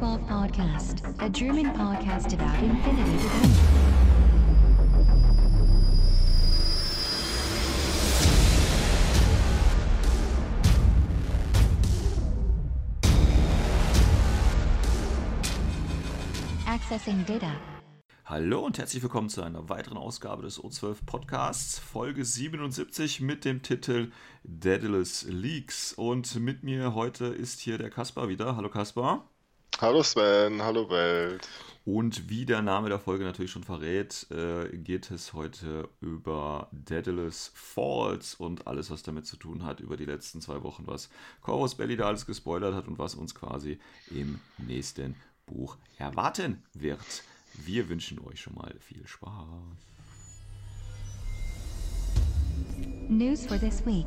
Welcome to the O12 Podcast, a German podcast about infinity. Accessing data. Hallo und herzlich willkommen zu einer weiteren Ausgabe des O12 Podcasts, Folge 77 mit dem Titel Daedalus Leaks. Und mit mir heute ist hier der Kaspar wieder. Hallo Kaspar. Hallo Sven, hallo Welt. Und wie der Name der Folge natürlich schon verrät, äh, geht es heute über Daedalus Falls und alles, was damit zu tun hat, über die letzten zwei Wochen, was Corvus Belly da alles gespoilert hat und was uns quasi im nächsten Buch erwarten wird. Wir wünschen euch schon mal viel Spaß. News for this week.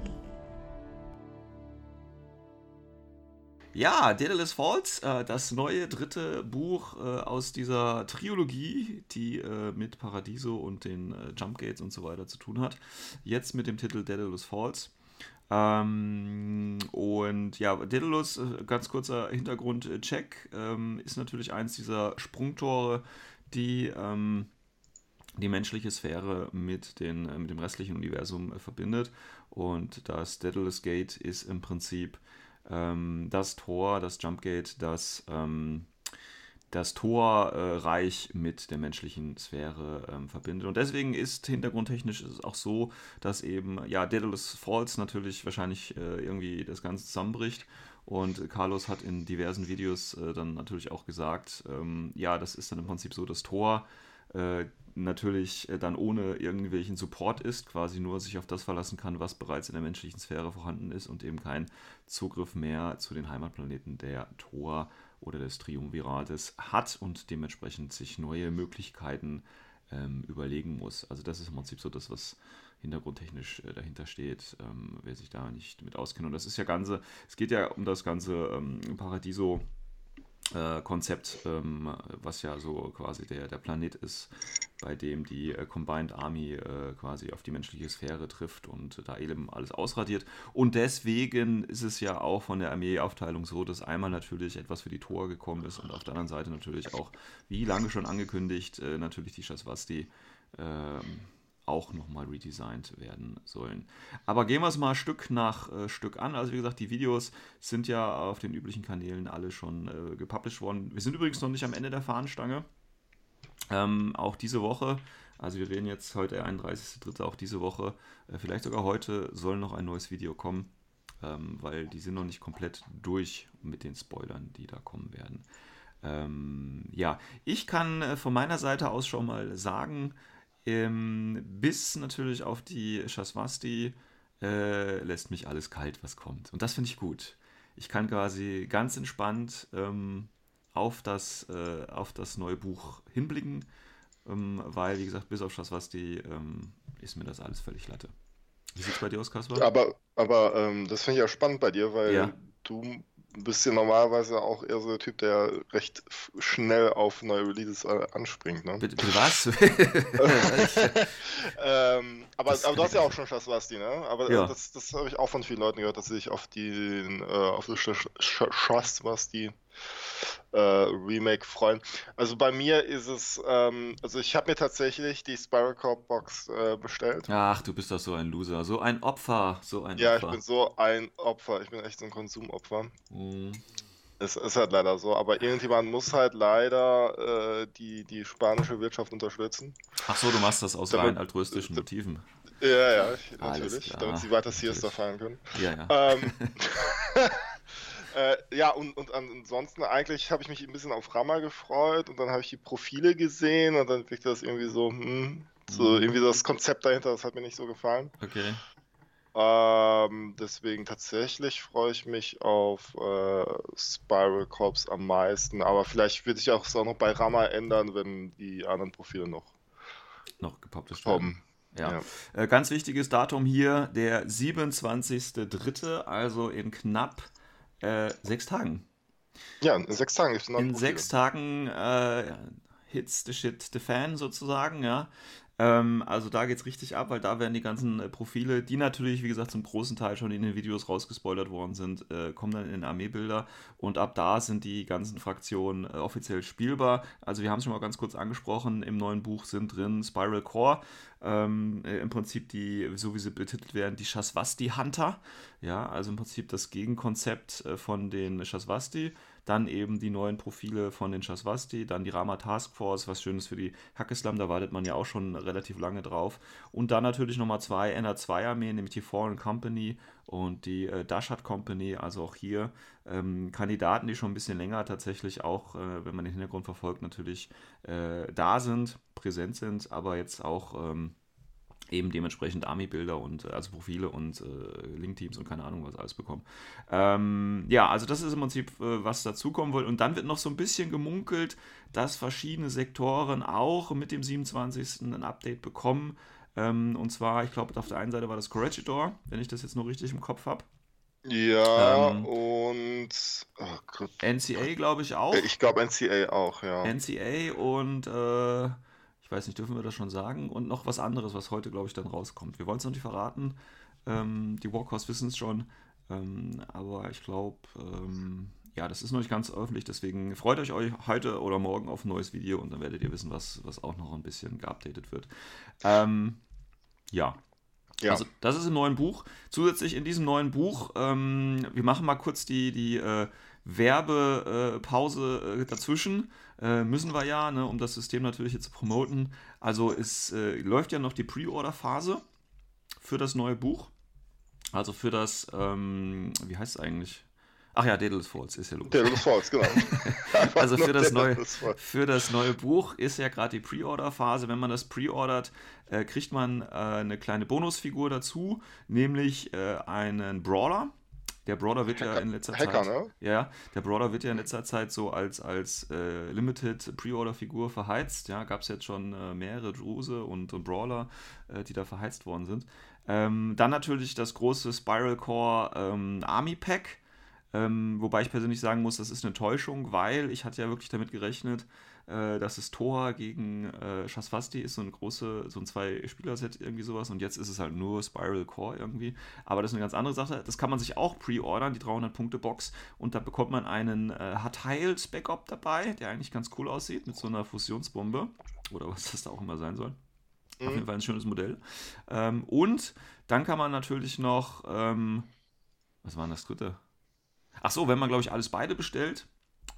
Ja, Daedalus Falls, äh, das neue dritte Buch äh, aus dieser Trilogie, die äh, mit Paradiso und den äh, Jump Gates und so weiter zu tun hat. Jetzt mit dem Titel Daedalus Falls. Ähm, und ja, Daedalus, äh, ganz kurzer Hintergrundcheck, ähm, ist natürlich eins dieser Sprungtore, die ähm, die menschliche Sphäre mit, den, äh, mit dem restlichen Universum äh, verbindet. Und das Daedalus Gate ist im Prinzip ähm, das Tor, das Jump Gate, das ähm, das Torreich äh, mit der menschlichen Sphäre ähm, verbindet. Und deswegen ist hintergrundtechnisch es auch so, dass eben, ja, Daedalus Falls natürlich wahrscheinlich äh, irgendwie das Ganze zusammenbricht. Und Carlos hat in diversen Videos äh, dann natürlich auch gesagt, ähm, ja, das ist dann im Prinzip so, das Tor äh, natürlich äh, dann ohne irgendwelchen Support ist, quasi nur sich auf das verlassen kann, was bereits in der menschlichen Sphäre vorhanden ist und eben kein Zugriff mehr zu den Heimatplaneten der Tor oder des Triumvirates hat und dementsprechend sich neue Möglichkeiten ähm, überlegen muss. Also das ist im Prinzip so das, was hintergrundtechnisch äh, dahinter steht, ähm, wer sich da nicht mit auskennt. Und das ist ja ganze, es geht ja um das ganze ähm, Paradiso äh, Konzept, ähm, was ja so quasi der, der Planet ist, bei dem die äh, Combined Army äh, quasi auf die menschliche Sphäre trifft und da eben alles ausradiert. Und deswegen ist es ja auch von der Armeeaufteilung so, dass einmal natürlich etwas für die Tor gekommen ist und auf der anderen Seite natürlich auch, wie lange schon angekündigt, äh, natürlich die Shaswasti ähm, auch nochmal redesigned werden sollen. Aber gehen wir es mal Stück nach äh, Stück an. Also wie gesagt, die Videos sind ja auf den üblichen Kanälen alle schon äh, gepublished worden. Wir sind übrigens noch nicht am Ende der Fahnenstange. Ähm, auch diese Woche, also wir reden jetzt heute der 31.3. auch diese Woche, äh, vielleicht sogar heute soll noch ein neues Video kommen, ähm, weil die sind noch nicht komplett durch mit den Spoilern, die da kommen werden. Ähm, ja, ich kann äh, von meiner Seite aus schon mal sagen, ähm, bis natürlich auf die Shaswasti äh, lässt mich alles kalt, was kommt. Und das finde ich gut. Ich kann quasi ganz entspannt ähm, auf, das, äh, auf das neue Buch hinblicken, ähm, weil, wie gesagt, bis auf Shaswasti ähm, ist mir das alles völlig latte. Wie sieht es bei dir aus, Kaspar? Aber, aber ähm, das finde ich ja spannend bei dir, weil Ja. du bist ja normalerweise auch eher so der Typ, der recht schnell auf neue Releases äh, anspringt. Ne? Bitte, bitte was? ähm, aber, Das- aber du hast ja auch schon Shaswasti, ne? Aber Ja. das, das habe ich auch von vielen Leuten gehört, dass sie sich auf die äh, auf Shaswasti äh, Remake freuen. Also bei mir ist es, ähm, also ich habe mir tatsächlich die Spiral Corp Box äh, bestellt. Ach, du bist doch so ein Loser, so ein Opfer, so ein Ja, ich Opfer. bin so ein Opfer. Ich bin echt so ein Konsumopfer. Mhm. Es ist halt leider so, aber irgendjemand muss halt leider äh, die, die spanische Wirtschaft unterstützen. Ach so, du machst das aus Damit- rein altruistischen Motiven. Ja, ja, ich, natürlich, damit sie weiter Siesta feiern können. Ja, ja. Ähm, äh, ja, und, und ansonsten eigentlich habe ich mich ein bisschen auf Rammer gefreut und dann habe ich die Profile gesehen und dann wirkte das irgendwie so, hm, so Mhm. irgendwie das Konzept dahinter, das hat mir nicht so gefallen. Okay. Ähm, deswegen tatsächlich freue ich mich auf äh, Spiral Corps am meisten, aber vielleicht wird sich auch auch noch bei Rama ändern, wenn die anderen Profile noch Noch gepublished werden. kommen. Ja. Äh, ganz wichtiges Datum hier, der 27.03., also in knapp äh, sechs Tagen. Ja, in sechs Tagen In sechs Tagen äh, hits the shit the fan sozusagen, ja. Ähm, also da geht es richtig ab, weil da werden die ganzen äh, Profile, die natürlich, wie gesagt, zum großen Teil schon in den Videos rausgespoilert worden sind, äh, kommen dann in den Armeebilder und ab da sind die ganzen Fraktionen äh, offiziell spielbar. Also wir haben es schon mal ganz kurz angesprochen, im neuen Buch sind drin Spiral Core, ähm, äh, im Prinzip die, so wie sie betitelt werden, die Shaswasti Hunter. Ja, also im Prinzip das Gegenkonzept äh, von den Shaswasti dann eben die neuen Profile von den Shaswasti, dann die Rama Task Force, was schönes für die Hackeslam, da wartet man ja auch schon relativ lange drauf. Und dann natürlich nochmal zwei NR2-Armeen, nämlich die Foreign Company und die äh, Dashat Company, also auch hier ähm, Kandidaten, die schon ein bisschen länger tatsächlich auch, äh, wenn man den Hintergrund verfolgt, natürlich äh, da sind, präsent sind, aber jetzt auch ähm, eben dementsprechend Army-Bilder und äh, also Profile und äh, Link-Teams und keine Ahnung was alles bekommen. Ähm, ja, also das ist im Prinzip, äh, was dazukommen will. Und dann wird noch so ein bisschen gemunkelt, dass verschiedene Sektoren auch mit dem 27. ein Update bekommen. Ähm, und zwar, ich glaube, auf der einen Seite war das Corregidor, wenn ich das jetzt noch richtig im Kopf habe. Ja, ähm, und oh NCA glaube ich auch. Ich glaube NCA auch, ja. NCA und äh, ich weiß nicht, dürfen wir das schon sagen? Und noch was anderes, was heute, glaube ich, dann rauskommt. Wir wollen es noch nicht verraten. Ähm, die Walkers wissen es schon. Ähm, aber ich glaube, ähm, ja, das ist noch nicht ganz öffentlich. Deswegen freut euch heute oder morgen auf ein neues Video und dann werdet ihr wissen, was, was auch noch ein bisschen geupdatet wird. Ähm, ja. ja. Also, das ist im neuen Buch. Zusätzlich in diesem neuen Buch, ähm, wir machen mal kurz die, die äh, Werbepause äh, dazwischen. Äh, müssen wir ja, ne, um das System natürlich jetzt zu promoten. Also es äh, läuft ja noch die Pre-Order-Phase für das neue Buch. Also für das, ähm, wie heißt es eigentlich? Ach ja, Daedalus Falls ist ja logisch. Daedalus Falls, genau. also für das, neue, für das neue Buch ist ja gerade die Pre-Order-Phase. Wenn man das pre-ordert, äh, kriegt man äh, eine kleine Bonusfigur dazu, nämlich äh, einen Brawler der Brawler wird Hacker, ja in letzter Hacker, Zeit. Ne? Ja, der Brawler wird ja in letzter Zeit so als, als äh, Limited Pre-Order-Figur verheizt. Ja, gab es jetzt schon äh, mehrere Druse und, und Brawler, äh, die da verheizt worden sind. Ähm, dann natürlich das große Spiral Core ähm, Army Pack. Ähm, wobei ich persönlich sagen muss, das ist eine Täuschung, weil ich hatte ja wirklich damit gerechnet, äh, dass es Tor gegen äh, Shasvasti ist, so ein große, so ein Zwei-Spieler-Set, irgendwie sowas. Und jetzt ist es halt nur Spiral Core irgendwie. Aber das ist eine ganz andere Sache. Das kann man sich auch pre-ordern, die 300-Punkte-Box. Und da bekommt man einen äh, Hatails Backup dabei, der eigentlich ganz cool aussieht, mit so einer Fusionsbombe. Oder was das da auch immer sein soll. Mhm. Auf jeden Fall ein schönes Modell. Ähm, und dann kann man natürlich noch, ähm, was war denn das dritte? Ach so, wenn man, glaube ich, alles beide bestellt,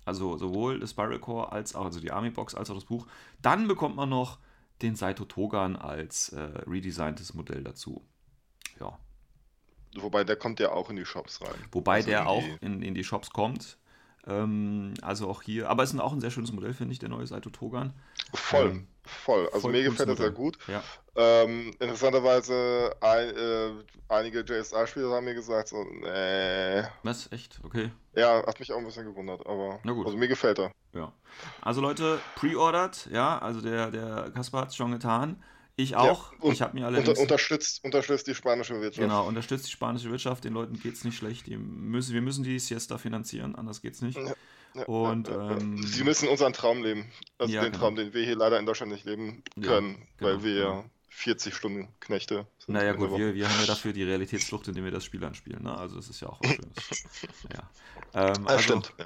also sowohl das Spiral Core als auch also die Army Box als auch das Buch. Dann bekommt man noch den Saito Togan als äh, redesigntes Modell dazu. Ja. Wobei der kommt ja auch in die Shops rein. Wobei also der in auch in, in die Shops kommt. Ähm, also auch hier, aber es ist auch ein sehr schönes Modell, finde ich, der neue Saito Togan. Voll, ähm, voll. Also voll mir gefällt das sehr gut. Ja. Ähm, interessanterweise, ein, äh, einige JSA-Spieler haben mir gesagt, so, nee. Was? Echt? Okay. Ja, hat mich auch ein bisschen gewundert, aber Na gut. also mir gefällt er. Ja. Also Leute, pre-ordered, ja, also der, der Kaspar hat es schon getan. Ich auch. Ja, ich habe mir allerdings. Unter, unterstützt, unterstützt die spanische Wirtschaft. Genau, unterstützt die spanische Wirtschaft. Den Leuten geht es nicht schlecht. Die müssen, wir müssen die Siesta finanzieren, anders geht es nicht. Ja, ja, und ähm, sie müssen unseren Traum leben. Also den genau. Traum, den wir hier leider in Deutschland nicht leben können, genau, weil wir genau. 40 Stunden Knechte sind. Naja, gut, wir, wir haben ja dafür die Realitätsflucht, indem wir das Spiel anspielen. Ne? Also, das ist ja auch was Schönes. ja. Ähm, also, stimmt, ja.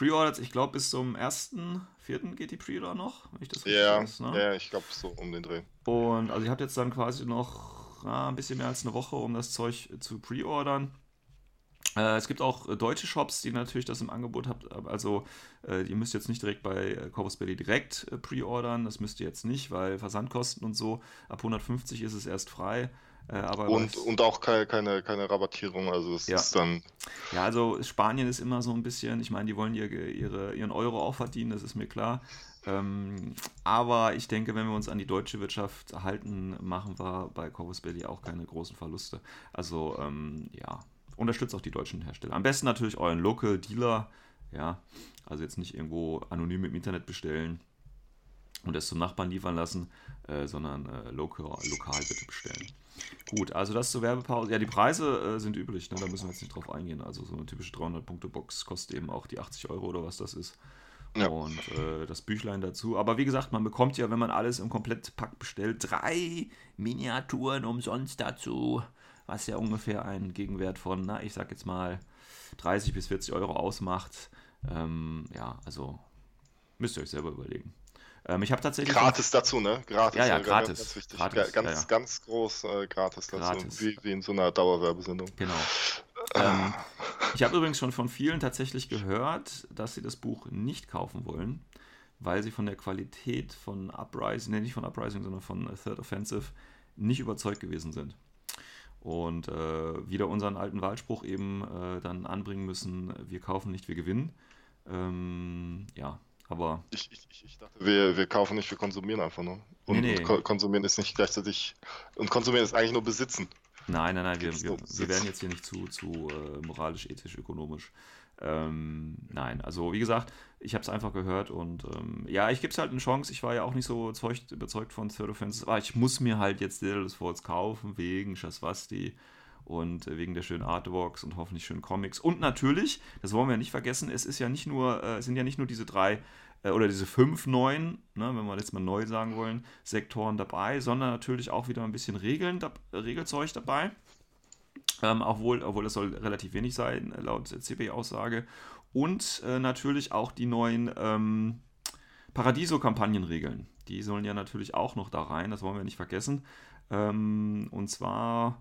Pre-Orders, ich glaube, bis zum 1.4. geht die Pre-Order noch, wenn ich das richtig ja, weiß. Ne? Ja, ich glaube, so um den Dreh. Und also, ihr habt jetzt dann quasi noch ja, ein bisschen mehr als eine Woche, um das Zeug zu pre-ordern. Äh, es gibt auch äh, deutsche Shops, die natürlich das im Angebot habt. Also äh, ihr müsst jetzt nicht direkt bei äh, Corvus Belly direkt äh, pre-ordern. Das müsst ihr jetzt nicht, weil Versandkosten und so, ab 150 ist es erst frei. Äh, aber und, und auch keine, keine, keine Rabattierung, also es ja. ist dann. Ja, also Spanien ist immer so ein bisschen, ich meine, die wollen ihr, ihre, ihren Euro auch verdienen, das ist mir klar. Ähm, aber ich denke, wenn wir uns an die deutsche Wirtschaft halten, machen wir bei Corvus Belly auch keine großen Verluste. Also ähm, ja, unterstützt auch die deutschen Hersteller. Am besten natürlich euren Local Dealer, ja, also jetzt nicht irgendwo anonym im Internet bestellen und es zum Nachbarn liefern lassen, äh, sondern äh, local, lokal bitte bestellen. Gut, also das zur Werbepause. Ja, die Preise äh, sind üblich, ne? da müssen wir jetzt nicht drauf eingehen. Also so eine typische 300-Punkte-Box kostet eben auch die 80 Euro oder was das ist. Ja. Und äh, das Büchlein dazu. Aber wie gesagt, man bekommt ja, wenn man alles im Komplettpack bestellt, drei Miniaturen umsonst dazu, was ja ungefähr einen Gegenwert von, na, ich sag jetzt mal 30 bis 40 Euro ausmacht. Ähm, ja, also müsst ihr euch selber überlegen. Ähm, ich habe tatsächlich. Gratis dazu, ne? Gratis. Ja, ja, gratis. Ganz, wichtig. gratis, ganz, ja, ja. ganz groß äh, gratis dazu. Gratis. Wie, wie in so einer Dauerwerbesendung. Genau. Ähm, ich habe übrigens schon von vielen tatsächlich gehört, dass sie das Buch nicht kaufen wollen, weil sie von der Qualität von Uprising, nee, nicht von Uprising, sondern von Third Offensive nicht überzeugt gewesen sind. Und äh, wieder unseren alten Wahlspruch eben äh, dann anbringen müssen, wir kaufen nicht, wir gewinnen. Ähm, ja, aber. Ich, ich, ich dachte, wir, wir kaufen nicht, wir konsumieren einfach nur. Und, Nee, nee. und ko- konsumieren ist nicht gleichzeitig. Und konsumieren ist eigentlich nur besitzen. Nein, nein, nein, wir, wir, wir werden jetzt hier nicht zu, zu äh, moralisch, ethisch, ökonomisch. Ähm, nein, also wie gesagt, ich habe es einfach gehört und ähm, ja, ich gebe es halt eine Chance. Ich war ja auch nicht so überzeugt, überzeugt von Third Offense, aber ich muss mir halt jetzt des Falls kaufen, wegen Shaswasti und äh, wegen der schönen Artworks und hoffentlich schönen Comics. Und natürlich, das wollen wir ja nicht vergessen, es ist ja nicht nur, äh, sind ja nicht nur diese drei äh, oder diese fünf neuen, ne, wenn wir jetzt mal neu sagen wollen, Sektoren dabei, sondern natürlich auch wieder ein bisschen Regeln, da, Regelzeug dabei. Ähm, obwohl, obwohl das soll relativ wenig sein, äh, laut CB-Aussage. Und äh, natürlich auch die neuen ähm, Paradiso-Kampagnenregeln. Die sollen ja natürlich auch noch da rein, das wollen wir nicht vergessen. Ähm, und zwar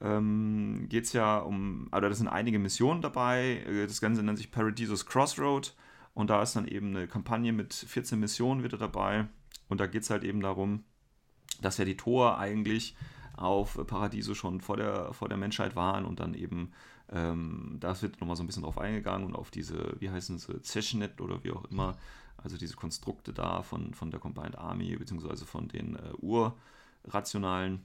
ähm, geht es ja um, also da sind einige Missionen dabei. Äh, Das Ganze nennt sich Paradisos Crossroad. Und da ist dann eben eine Kampagne mit 14 Missionen wieder dabei. Und da geht es halt eben darum, dass ja die Tor eigentlich auf Paradiso schon vor der, vor der Menschheit waren und dann eben, ähm, da wird nochmal so ein bisschen drauf eingegangen und auf diese, wie heißen sie, Zeshnet oder wie auch immer, also diese Konstrukte da von, von der Combined Army, beziehungsweise von den äh, Urrationalen.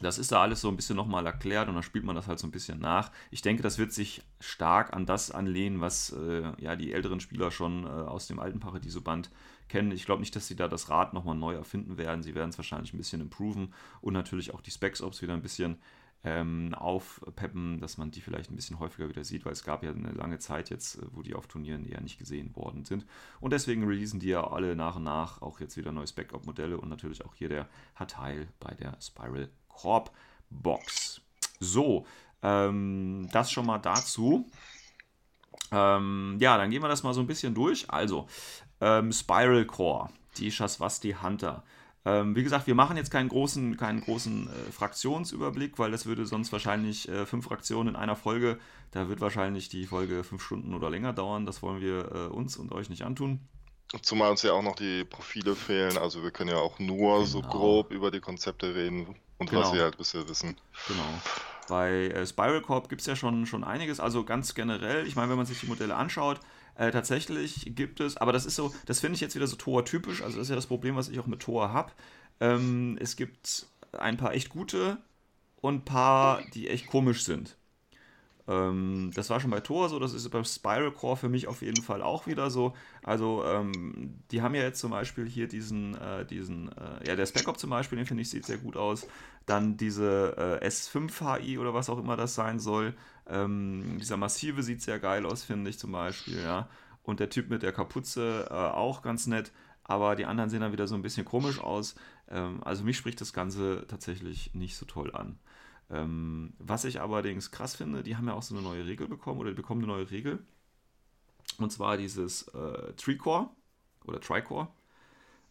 Das ist da alles so ein bisschen nochmal erklärt und dann spielt man das halt so ein bisschen nach. Ich denke, das wird sich stark an das anlehnen, was äh, ja die älteren Spieler schon äh, aus dem alten Paradiso-Band kennen. Ich glaube nicht, dass sie da das Rad nochmal neu erfinden werden. Sie werden es wahrscheinlich ein bisschen improven und natürlich auch die Specs Ops wieder ein bisschen ähm, aufpeppen, dass man die vielleicht ein bisschen häufiger wieder sieht, weil es gab ja eine lange Zeit jetzt, äh, wo die auf Turnieren eher nicht gesehen worden sind. Und deswegen releasen die ja alle nach und nach auch jetzt wieder neue Spec-Op-Modelle und natürlich auch hier der Hateil bei der Spiral Corp Box. So, ähm, das schon mal dazu. Ähm, ja, dann gehen wir das mal so ein bisschen durch. Also, ähm, Spiral Core, die Shaswasti Hunter. Ähm, wie gesagt, wir machen jetzt keinen großen, keinen großen äh, Fraktionsüberblick, weil das würde sonst wahrscheinlich äh, fünf Fraktionen in einer Folge, da wird wahrscheinlich die Folge fünf Stunden oder länger dauern. Das wollen wir äh, uns und euch nicht antun. Zumal uns ja auch noch die Profile fehlen. Also wir können ja auch nur so Genau. grob über die Konzepte reden und was Genau. wir halt bisher wissen. Genau. Bei äh, Spiral Corp gibt es ja schon, schon einiges, also ganz generell, ich meine, wenn man sich die Modelle anschaut, äh, tatsächlich gibt es, aber das ist so, das finde ich jetzt wieder so Tor-typisch, also das ist ja das Problem, was ich auch mit Tor habe. Ähm, es gibt ein paar echt gute und ein paar, die echt komisch sind. Ähm, das war schon bei Tor so, das ist beim Spiral Core für mich auf jeden Fall auch wieder so. Also, ähm, die haben ja jetzt zum Beispiel hier diesen, äh, diesen, äh, ja, der Spec Op zum Beispiel, den finde ich, sieht sehr gut aus. Dann diese äh, S5 HI oder was auch immer das sein soll. Ähm, dieser massive sieht sehr geil aus, finde ich zum Beispiel, ja. Und der Typ mit der Kapuze äh, auch ganz nett. Aber die anderen sehen dann wieder so ein bisschen komisch aus. Ähm, also mich spricht das Ganze tatsächlich nicht so toll an. Ähm, was ich allerdings krass finde, die haben ja auch so eine neue Regel bekommen oder die bekommen eine neue Regel. Und zwar dieses äh, Tricore oder Tricore.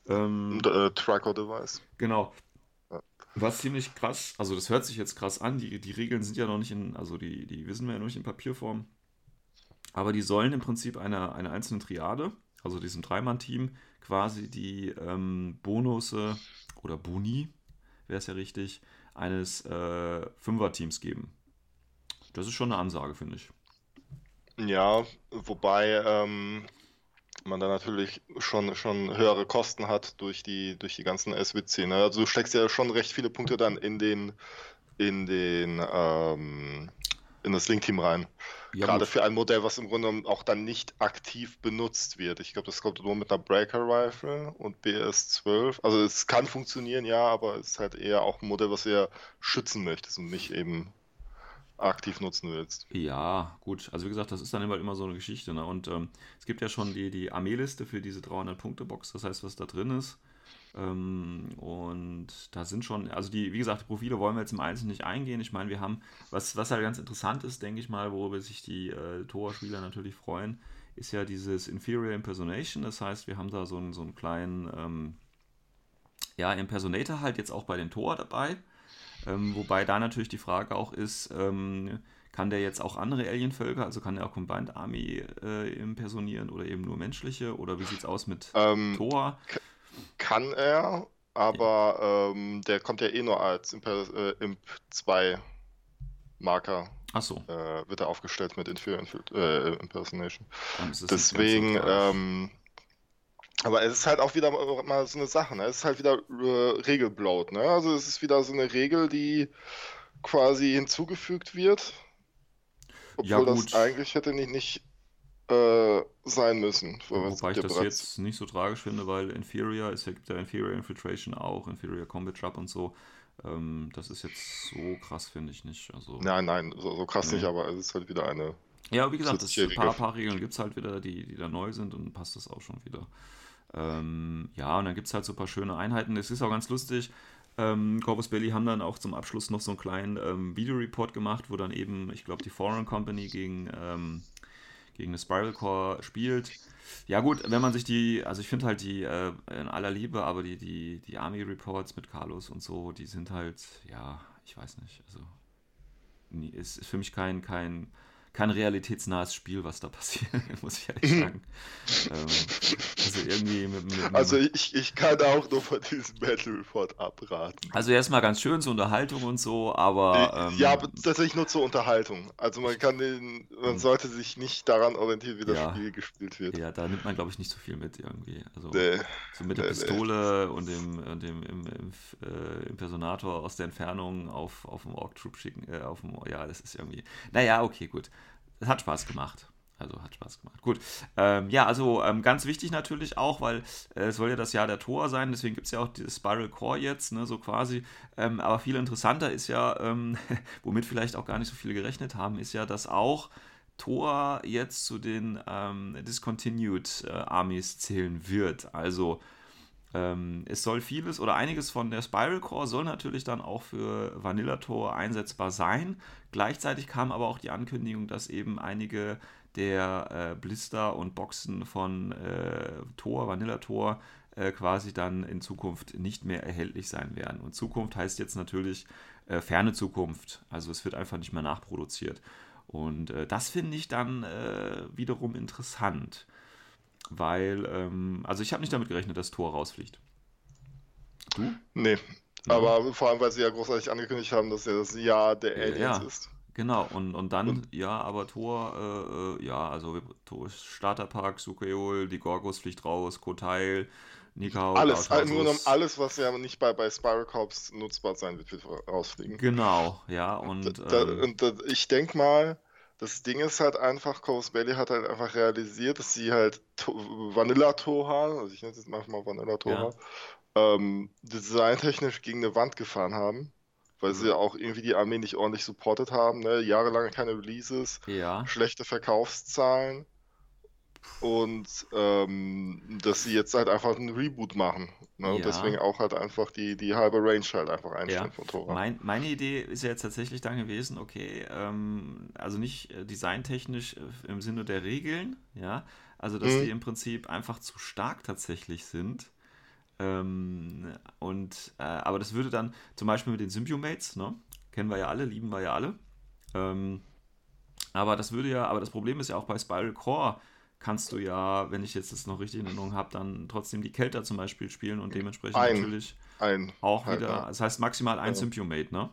Ähm, äh, Tricore-Device. Genau. Ja. Was ziemlich krass, also das hört sich jetzt krass an, die, die Regeln sind ja noch nicht in, also die, die wissen wir ja noch nicht in Papierform. Aber die sollen im Prinzip einer eine einzelne Triade, also diesem Dreimann-Team, quasi die ähm, Bonusse oder Boni, wäre es ja richtig, eines äh, Fünfer-Teams geben. Das ist schon eine Ansage, finde ich. Ja, wobei ähm, man da natürlich schon, schon höhere Kosten hat durch die, durch die ganzen SWC. Ne? Also du steckst ja schon recht viele Punkte dann in den, in den, ähm, in das Link-Team rein. Ja, Gerade gut. für ein Modell, was im Grunde genommen auch dann nicht aktiv benutzt wird. Ich glaube, das kommt nur mit einer Breaker Rifle und BS12. Also es kann funktionieren, ja, aber es ist halt eher auch ein Modell, was ja schützen möchtest und nicht eben aktiv nutzen willst. Ja, gut. Also wie gesagt, das ist dann immer, immer so eine Geschichte. Ne? Und ähm, es gibt ja schon die, die Armeeliste für diese 300-Punkte-Box, das heißt, was da drin ist. Ähm, und da sind schon, also die, wie gesagt, die Profile wollen wir jetzt im Einzelnen nicht eingehen. Ich meine, wir haben, was, was halt ganz interessant ist, denke ich mal, worüber sich die äh, Tor-Spieler natürlich freuen, ist ja dieses Inferior Impersonation. Das heißt, wir haben da so einen, so einen kleinen, ähm, ja, Impersonator halt jetzt auch bei den Tor dabei. Ähm, wobei da natürlich die Frage auch ist, ähm, kann der jetzt auch andere Alienvölker, also kann der auch Combined Army äh, impersonieren oder eben nur menschliche? Oder wie sieht es aus mit Ähm, Thor? kann er, aber ähm, der kommt ja eh nur als Imp, äh, Imp 2 Marker. Achso, Äh, wird er aufgestellt mit Inferior Inf- äh, Impersonation. so Deswegen, ähm, aber es ist halt auch wieder mal so eine Sache, ne? Es ist halt wieder äh, Regelbloat, ne? Also es ist wieder so eine Regel, die quasi hinzugefügt wird, Ja, obwohl gut. das eigentlich hätte nicht, nicht äh, sein müssen. Wobei ich ja das jetzt nicht so tragisch finde, weil Inferior, es gibt ja Inferior Infiltration auch, Inferior Combat Trap und so. Ähm, das ist jetzt so krass, finde ich nicht. Also, Nein, nein, so, so krass Nee. nicht, aber es ist halt wieder eine. ja, wie gesagt, ein paar, paar Regeln gibt es halt wieder, die, die da neu sind und passt das auch schon wieder. Ähm, ja, und dann gibt es halt so ein paar schöne Einheiten. Es ist auch ganz lustig. Ähm, Corvus Belli haben dann auch zum Abschluss noch so einen kleinen ähm, Videoreport gemacht, wo dann eben, ich glaube, die Foreign Company gegen, ähm, gegen eine Spiral Core spielt. Ja gut, wenn man sich die, also ich finde halt die äh, in aller Liebe, aber die, die, die Army Reports mit Carlos und so, die sind halt, ja, ich weiß nicht, also nie, es ist für mich kein, kein, kein realitätsnahes Spiel, was da passiert, muss ich ehrlich sagen. ähm, also irgendwie mit, mit, mit Also ich, ich kann auch nur von diesem Battle Report abraten. also erstmal ganz schön zur Unterhaltung und so, aber ähm, ja, aber tatsächlich nur zur Unterhaltung. Also man kann den, man Hm. sollte sich nicht daran orientieren, wie das Ja. Spiel gespielt wird. ja, da nimmt man glaube ich nicht so viel mit irgendwie. Also Nee. So mit der Nee, nee. Pistole und dem, und dem im, im, äh, Impersonator aus der Entfernung auf, auf dem Orc Troop schicken. Äh, auf dem, ja, das ist irgendwie. Naja, okay, gut. Es hat Spaß gemacht. Also hat Spaß gemacht. Gut. Ähm, ja, also ähm, ganz wichtig natürlich auch, weil äh, es soll ja das Jahr der Tor sein, deswegen gibt es ja auch dieses Spiral Core jetzt, ne, so quasi. Ähm, aber viel interessanter ist ja, ähm, womit vielleicht auch gar nicht so viele gerechnet haben, ist ja, dass auch Tor jetzt zu den ähm, Discontinued äh, Armies zählen wird. Also ähm, es soll vieles oder einiges von der Spiral Core soll natürlich dann auch für Vanilla Tor einsetzbar sein. Gleichzeitig kam aber auch die Ankündigung, dass eben einige der äh, Blister und Boxen von äh, Tor, Vanilla Tor, äh, quasi dann in Zukunft nicht mehr erhältlich sein werden. Und Zukunft heißt jetzt natürlich äh, ferne Zukunft. Also es wird einfach nicht mehr nachproduziert. Und äh, das finde ich dann äh, wiederum interessant. Weil, ähm, also ich habe nicht damit gerechnet, dass Tor rausfliegt. Du? Nee. Ja. Aber vor allem, weil sie ja großartig angekündigt haben, dass ja das Jahr der Aliens ja. ist. Genau, und, und dann, Und- ja, aber Tor, äh, äh, ja, also ist Starterpark, Sukeol, die Gorgos fliegt raus, Kotail, Nikao, Alles, Gautausus. nur genommen alles, was ja nicht bei, bei Spiral Corps nutzbar sein wird, wird rausfliegen. Genau, ja, und, da, ähm, und da, ich denke mal, das Ding ist halt einfach, Corvus Belli hat halt einfach realisiert, dass sie halt To- Vanilla Toha, also ich nenne es jetzt manchmal Vanilla Toha, ähm, designtechnisch gegen eine Wand gefahren haben, weil Mhm. sie auch irgendwie die Armee nicht ordentlich supportet haben, ne? Jahrelang keine Releases, ja, schlechte Verkaufszahlen und ähm, dass sie jetzt halt einfach einen Reboot machen. Ne? Und Ja. deswegen auch halt einfach die, die halbe Range halt einfach einstellen Ja. von Tora. Mein, meine Idee ist ja jetzt tatsächlich dann gewesen, okay, ähm, also nicht äh, designtechnisch äh, im Sinne der Regeln, ja, also dass Mhm. die im Prinzip einfach zu stark tatsächlich sind. Ähm, und, äh, aber das würde dann zum Beispiel mit den Symbiomates, ne, kennen wir ja alle, lieben wir ja alle. Ähm, aber das würde ja, aber das Problem ist ja auch bei Spiral Core kannst du ja, wenn ich jetzt das noch richtig in Erinnerung habe, dann trotzdem die Kelter zum Beispiel spielen und dementsprechend Ein. natürlich Ein, auch halt, wieder, das heißt maximal ein Ja. Symbiomate, ne?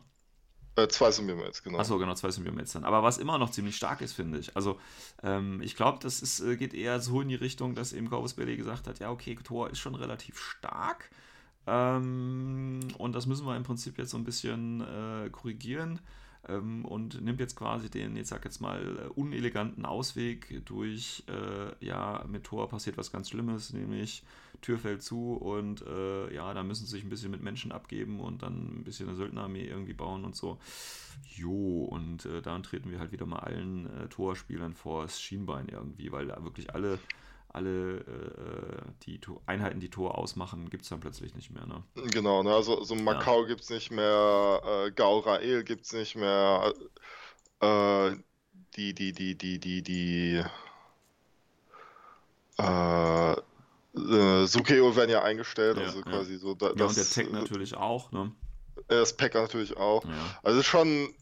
Äh, zwei jetzt, genau. Achso, genau, zwei Symbiomates dann. Aber was immer noch ziemlich stark ist, finde ich. Also, ähm, ich glaube, das ist, äh, geht eher so in die Richtung, dass eben Corvus Belli gesagt hat, ja, okay, Thor ist schon relativ stark. Ähm, und das müssen wir im Prinzip jetzt so ein bisschen äh, korrigieren. Ähm, und nimmt jetzt quasi den, jetzt sag jetzt mal, äh, uneleganten Ausweg durch, äh, ja, mit Thor passiert was ganz Schlimmes, nämlich Tür fällt zu und äh, ja, da müssen sie sich ein bisschen mit Menschen abgeben und dann ein bisschen eine Söldnerarmee irgendwie bauen und so. Jo, und äh, dann treten wir halt wieder mal allen äh, Torspielern vor das Schienbein irgendwie, weil da wirklich alle alle äh, die Einheiten, die Tor ausmachen, gibt es dann plötzlich nicht mehr. Ne? Genau, ne? also, also Macau ja. gibt es nicht mehr, äh, Gaurael gibt es nicht mehr, äh, die, die, die, die, die, die, äh, äh, Sukeo werden ja eingestellt, ja, also ja. quasi so. Da, ja, und der Tech natürlich auch, ne? Das Pack natürlich auch. Also schon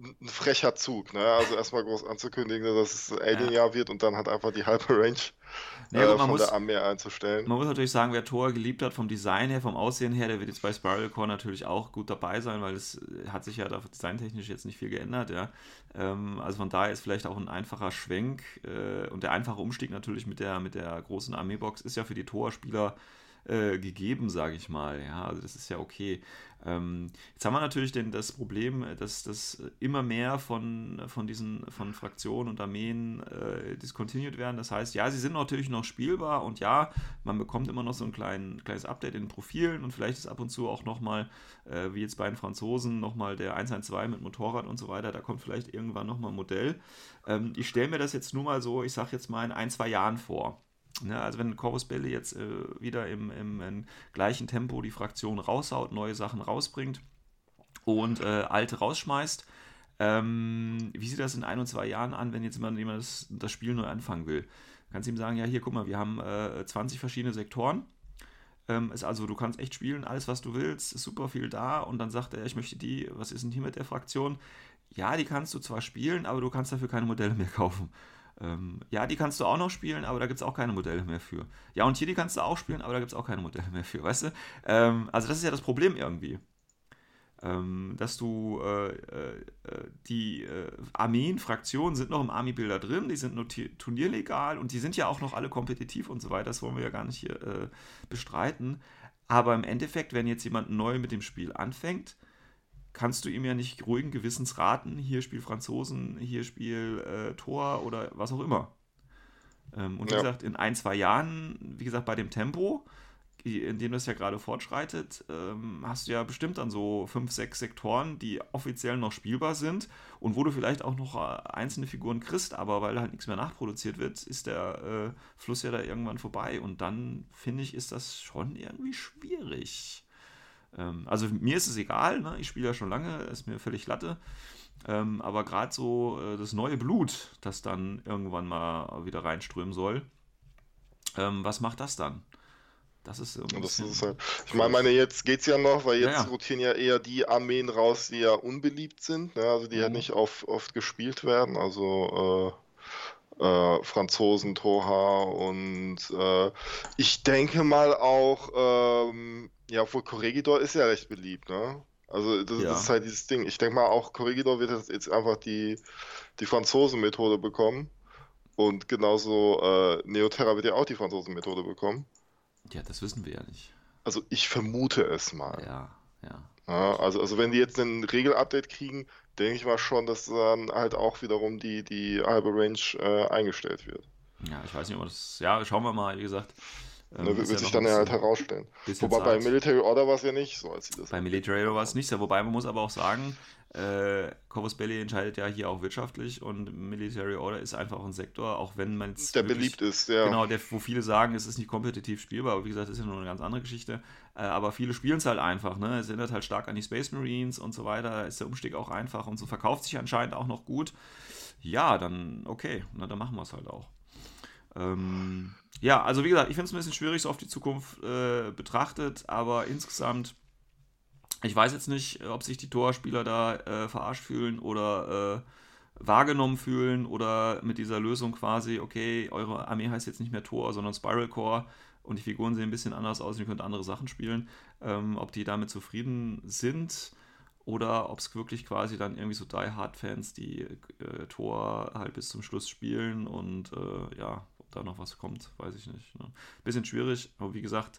ein frecher Zug, ne? Also erstmal groß anzukündigen, dass es Alien-Jahr ja. wird und dann hat einfach die halbe Range ja, äh, von muss, der Armee einzustellen. Man muss natürlich sagen, wer Thor geliebt hat vom Design her, vom Aussehen her, der wird jetzt bei Spiral Core natürlich auch gut dabei sein, weil es hat sich ja da designtechnisch jetzt nicht viel geändert, ja. Ähm, also von daher ist vielleicht auch ein einfacher Schwenk äh, und der einfache Umstieg natürlich mit der, mit der großen Armeebox ist ja für die Thor-Spieler äh, gegeben, sage ich mal. Ja, also das ist ja okay. Ähm, jetzt haben wir natürlich den, das Problem, dass, dass immer mehr von, von diesen von Fraktionen und Armeen äh, discontinued werden. Das heißt, ja, sie sind natürlich noch spielbar und ja, man bekommt immer noch so ein klein, kleines Update in den Profilen und vielleicht ist ab und zu auch nochmal, äh, wie jetzt bei den Franzosen, nochmal der 112 mit Motorrad und so weiter, da kommt vielleicht irgendwann nochmal ein Modell. Ähm, ich stelle mir das jetzt nur mal so, ich sage jetzt mal in ein, zwei Jahren vor. Ne, also wenn Corvus Belli jetzt äh, wieder im, im, im, gleichen Tempo die Fraktion raushaut, neue Sachen rausbringt und äh, alte rausschmeißt, ähm, wie sieht das in ein und zwei Jahren an, wenn jetzt jemand, jemand das, das Spiel neu anfangen will? Kannst du ihm sagen, ja hier, guck mal, wir haben äh, 20 verschiedene Sektoren. Ähm, ist also, du kannst echt spielen, alles was du willst, ist super viel da und dann sagt er, ich möchte die, was ist denn hier mit der Fraktion? Ja, die kannst du zwar spielen, aber du kannst dafür keine Modelle mehr kaufen. Ähm, ja, die kannst du auch noch spielen, aber da gibt es auch keine Modelle mehr für. Ja, und hier die kannst du auch spielen, aber da gibt es auch keine Modelle mehr für, weißt du? Ähm, also das ist ja das Problem irgendwie. Ähm, dass du äh, äh, die äh, Armeen, Fraktionen sind noch im Army-Builder drin, die sind nur turnierlegal und die sind ja auch noch alle kompetitiv und so weiter, das wollen wir ja gar nicht hier äh, bestreiten. Aber im Endeffekt, wenn jetzt jemand neu mit dem Spiel anfängt, kannst du ihm ja nicht ruhigen Gewissens raten, hier spiel Franzosen, hier spiel äh, Tor oder was auch immer. Ähm, und wie ja. gesagt, in ein, zwei Jahren, wie gesagt, bei dem Tempo, in dem das ja gerade fortschreitet, ähm, hast du ja bestimmt dann so fünf, sechs Sektoren, die offiziell noch spielbar sind und wo du vielleicht auch noch äh, einzelne Figuren kriegst, aber weil halt nichts mehr nachproduziert wird, ist der äh, Fluss ja da irgendwann vorbei und dann finde ich, ist das schon irgendwie schwierig. Ähm, also mir ist es egal, ne? ich spiele ja schon lange, ist mir völlig Latte. Ähm, aber gerade so äh, das neue Blut, das dann irgendwann mal wieder reinströmen soll, ähm, was macht das dann? Das ist, das ist halt, ich meine, meine, jetzt es ja noch, weil jetzt ja, ja. rotieren ja eher die Armeen raus, die ja unbeliebt sind, ne? also die mhm. ja nicht oft, oft gespielt werden. Also äh, Franzosen, Toha und äh, ich denke mal auch ähm, ja, obwohl Corregidor ist ja recht beliebt, ne? Also das, ja. das ist halt dieses Ding. Ich denke mal auch Corregidor wird jetzt einfach die, die Franzosen-Methode bekommen. Und genauso äh, Neoterra wird ja auch die Franzosen-Methode bekommen. Ja, das wissen wir ja nicht. Also ich vermute es mal. Ja, ja. ja also, also wenn die jetzt ein Regel-Update kriegen, denke ich mal schon, dass dann halt auch wiederum die, die halbe Range äh, eingestellt wird. Ja, ich weiß nicht, ob das. Ja, schauen wir mal, wie gesagt. Ähm, ne, wird ja sich dann ja halt herausstellen. Wobei bei Military Order war es ja nicht so, als sie das. Bei Military Order war es nicht so, wobei man muss aber auch sagen, äh, Corvus Belli entscheidet ja hier auch wirtschaftlich und Military Order ist einfach ein Sektor, auch wenn man Der wirklich, beliebt ist, ja. Genau, der, wo viele sagen, es ist nicht kompetitiv spielbar, aber wie gesagt, das ist ja nur eine ganz andere Geschichte. Äh, aber viele spielen es halt einfach, ne? Es erinnert halt stark an die Space Marines und so weiter, da ist der Umstieg auch einfach und so verkauft sich anscheinend auch noch gut. Ja, dann okay, na, dann machen wir es halt auch. Ähm, ja, also wie gesagt, ich finde es ein bisschen schwierig so auf die Zukunft äh, betrachtet, aber insgesamt, ich weiß jetzt nicht, ob sich die Torspieler da äh, verarscht fühlen oder äh, wahrgenommen fühlen oder mit dieser Lösung quasi, okay, eure Armee heißt jetzt nicht mehr Tor, sondern Spiral Core und die Figuren sehen ein bisschen anders aus und ihr könnt andere Sachen spielen, ähm, ob die damit zufrieden sind oder ob es wirklich quasi dann irgendwie so Die Hard Fans, die äh, Tor halt bis zum Schluss spielen und äh, ja, da noch was kommt, weiß ich nicht. Ne? Bisschen schwierig, aber wie gesagt,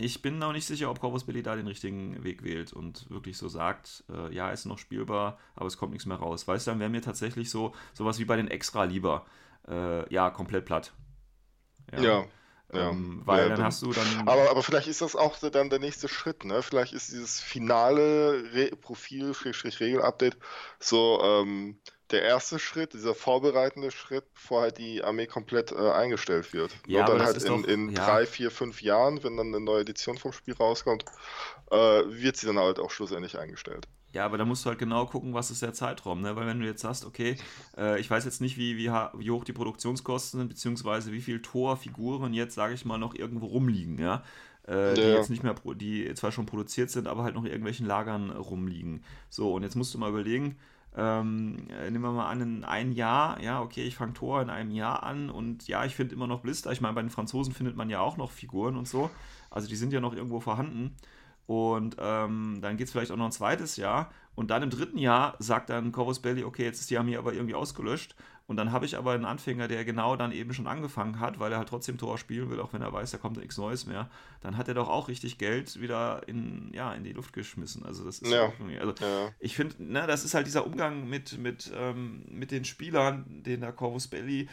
ich bin noch nicht sicher, ob Corvus Billy da den richtigen Weg wählt und wirklich so sagt, äh, ja, ist noch spielbar, aber es kommt nichts mehr raus. Weißt du, dann wäre mir tatsächlich so sowas wie bei den Extra lieber, äh, ja, komplett platt. Ja. ja. Ja. Ähm, weil Ja, dann dann- hast du dann. Aber, aber vielleicht ist das auch dann der nächste Schritt, ne? Vielleicht ist dieses finale Re Profil, Schrägstrich Regel-Update so ähm, der erste Schritt, dieser vorbereitende Schritt, bevor halt die Armee komplett äh, eingestellt wird. Ja, Und dann halt in, doch- in ja. drei, vier, fünf Jahren, wenn dann eine neue Edition vom Spiel rauskommt, äh, wird sie dann halt auch schlussendlich eingestellt. Ja, aber da musst du halt genau gucken, was ist der Zeitraum, ne? Weil wenn du jetzt sagst, okay, äh, ich weiß jetzt nicht, wie, wie, wie hoch die Produktionskosten sind, beziehungsweise wie viel Torfiguren jetzt, sage ich mal, noch irgendwo rumliegen, ja. Äh, die Ja, jetzt nicht mehr, die zwar schon produziert sind, aber halt noch in irgendwelchen Lagern rumliegen. So, und jetzt musst du mal überlegen, ähm, äh, nehmen wir mal an, in ein Jahr, ja, okay, ich fange Tor in einem Jahr an und ja, ich finde immer noch Blister. Ich meine, bei den Franzosen findet man ja auch noch Figuren und so. Also die sind ja noch irgendwo vorhanden. Und ähm, dann geht es vielleicht auch noch ein zweites Jahr. Und dann im dritten Jahr sagt dann Corvus Belli, okay, jetzt ist die Armee aber irgendwie ausgelöscht. Und dann habe ich aber einen Anfänger, der genau dann eben schon angefangen hat, weil er halt trotzdem Tor spielen will, auch wenn er weiß, da kommt nichts Neues mehr. Dann hat er doch auch richtig Geld wieder in, ja, in die Luft geschmissen. Also das ist Ja. irgendwie- also Ja. ich finde, ne, das ist halt dieser Umgang mit, mit, ähm, mit den Spielern, den der Corvus Belli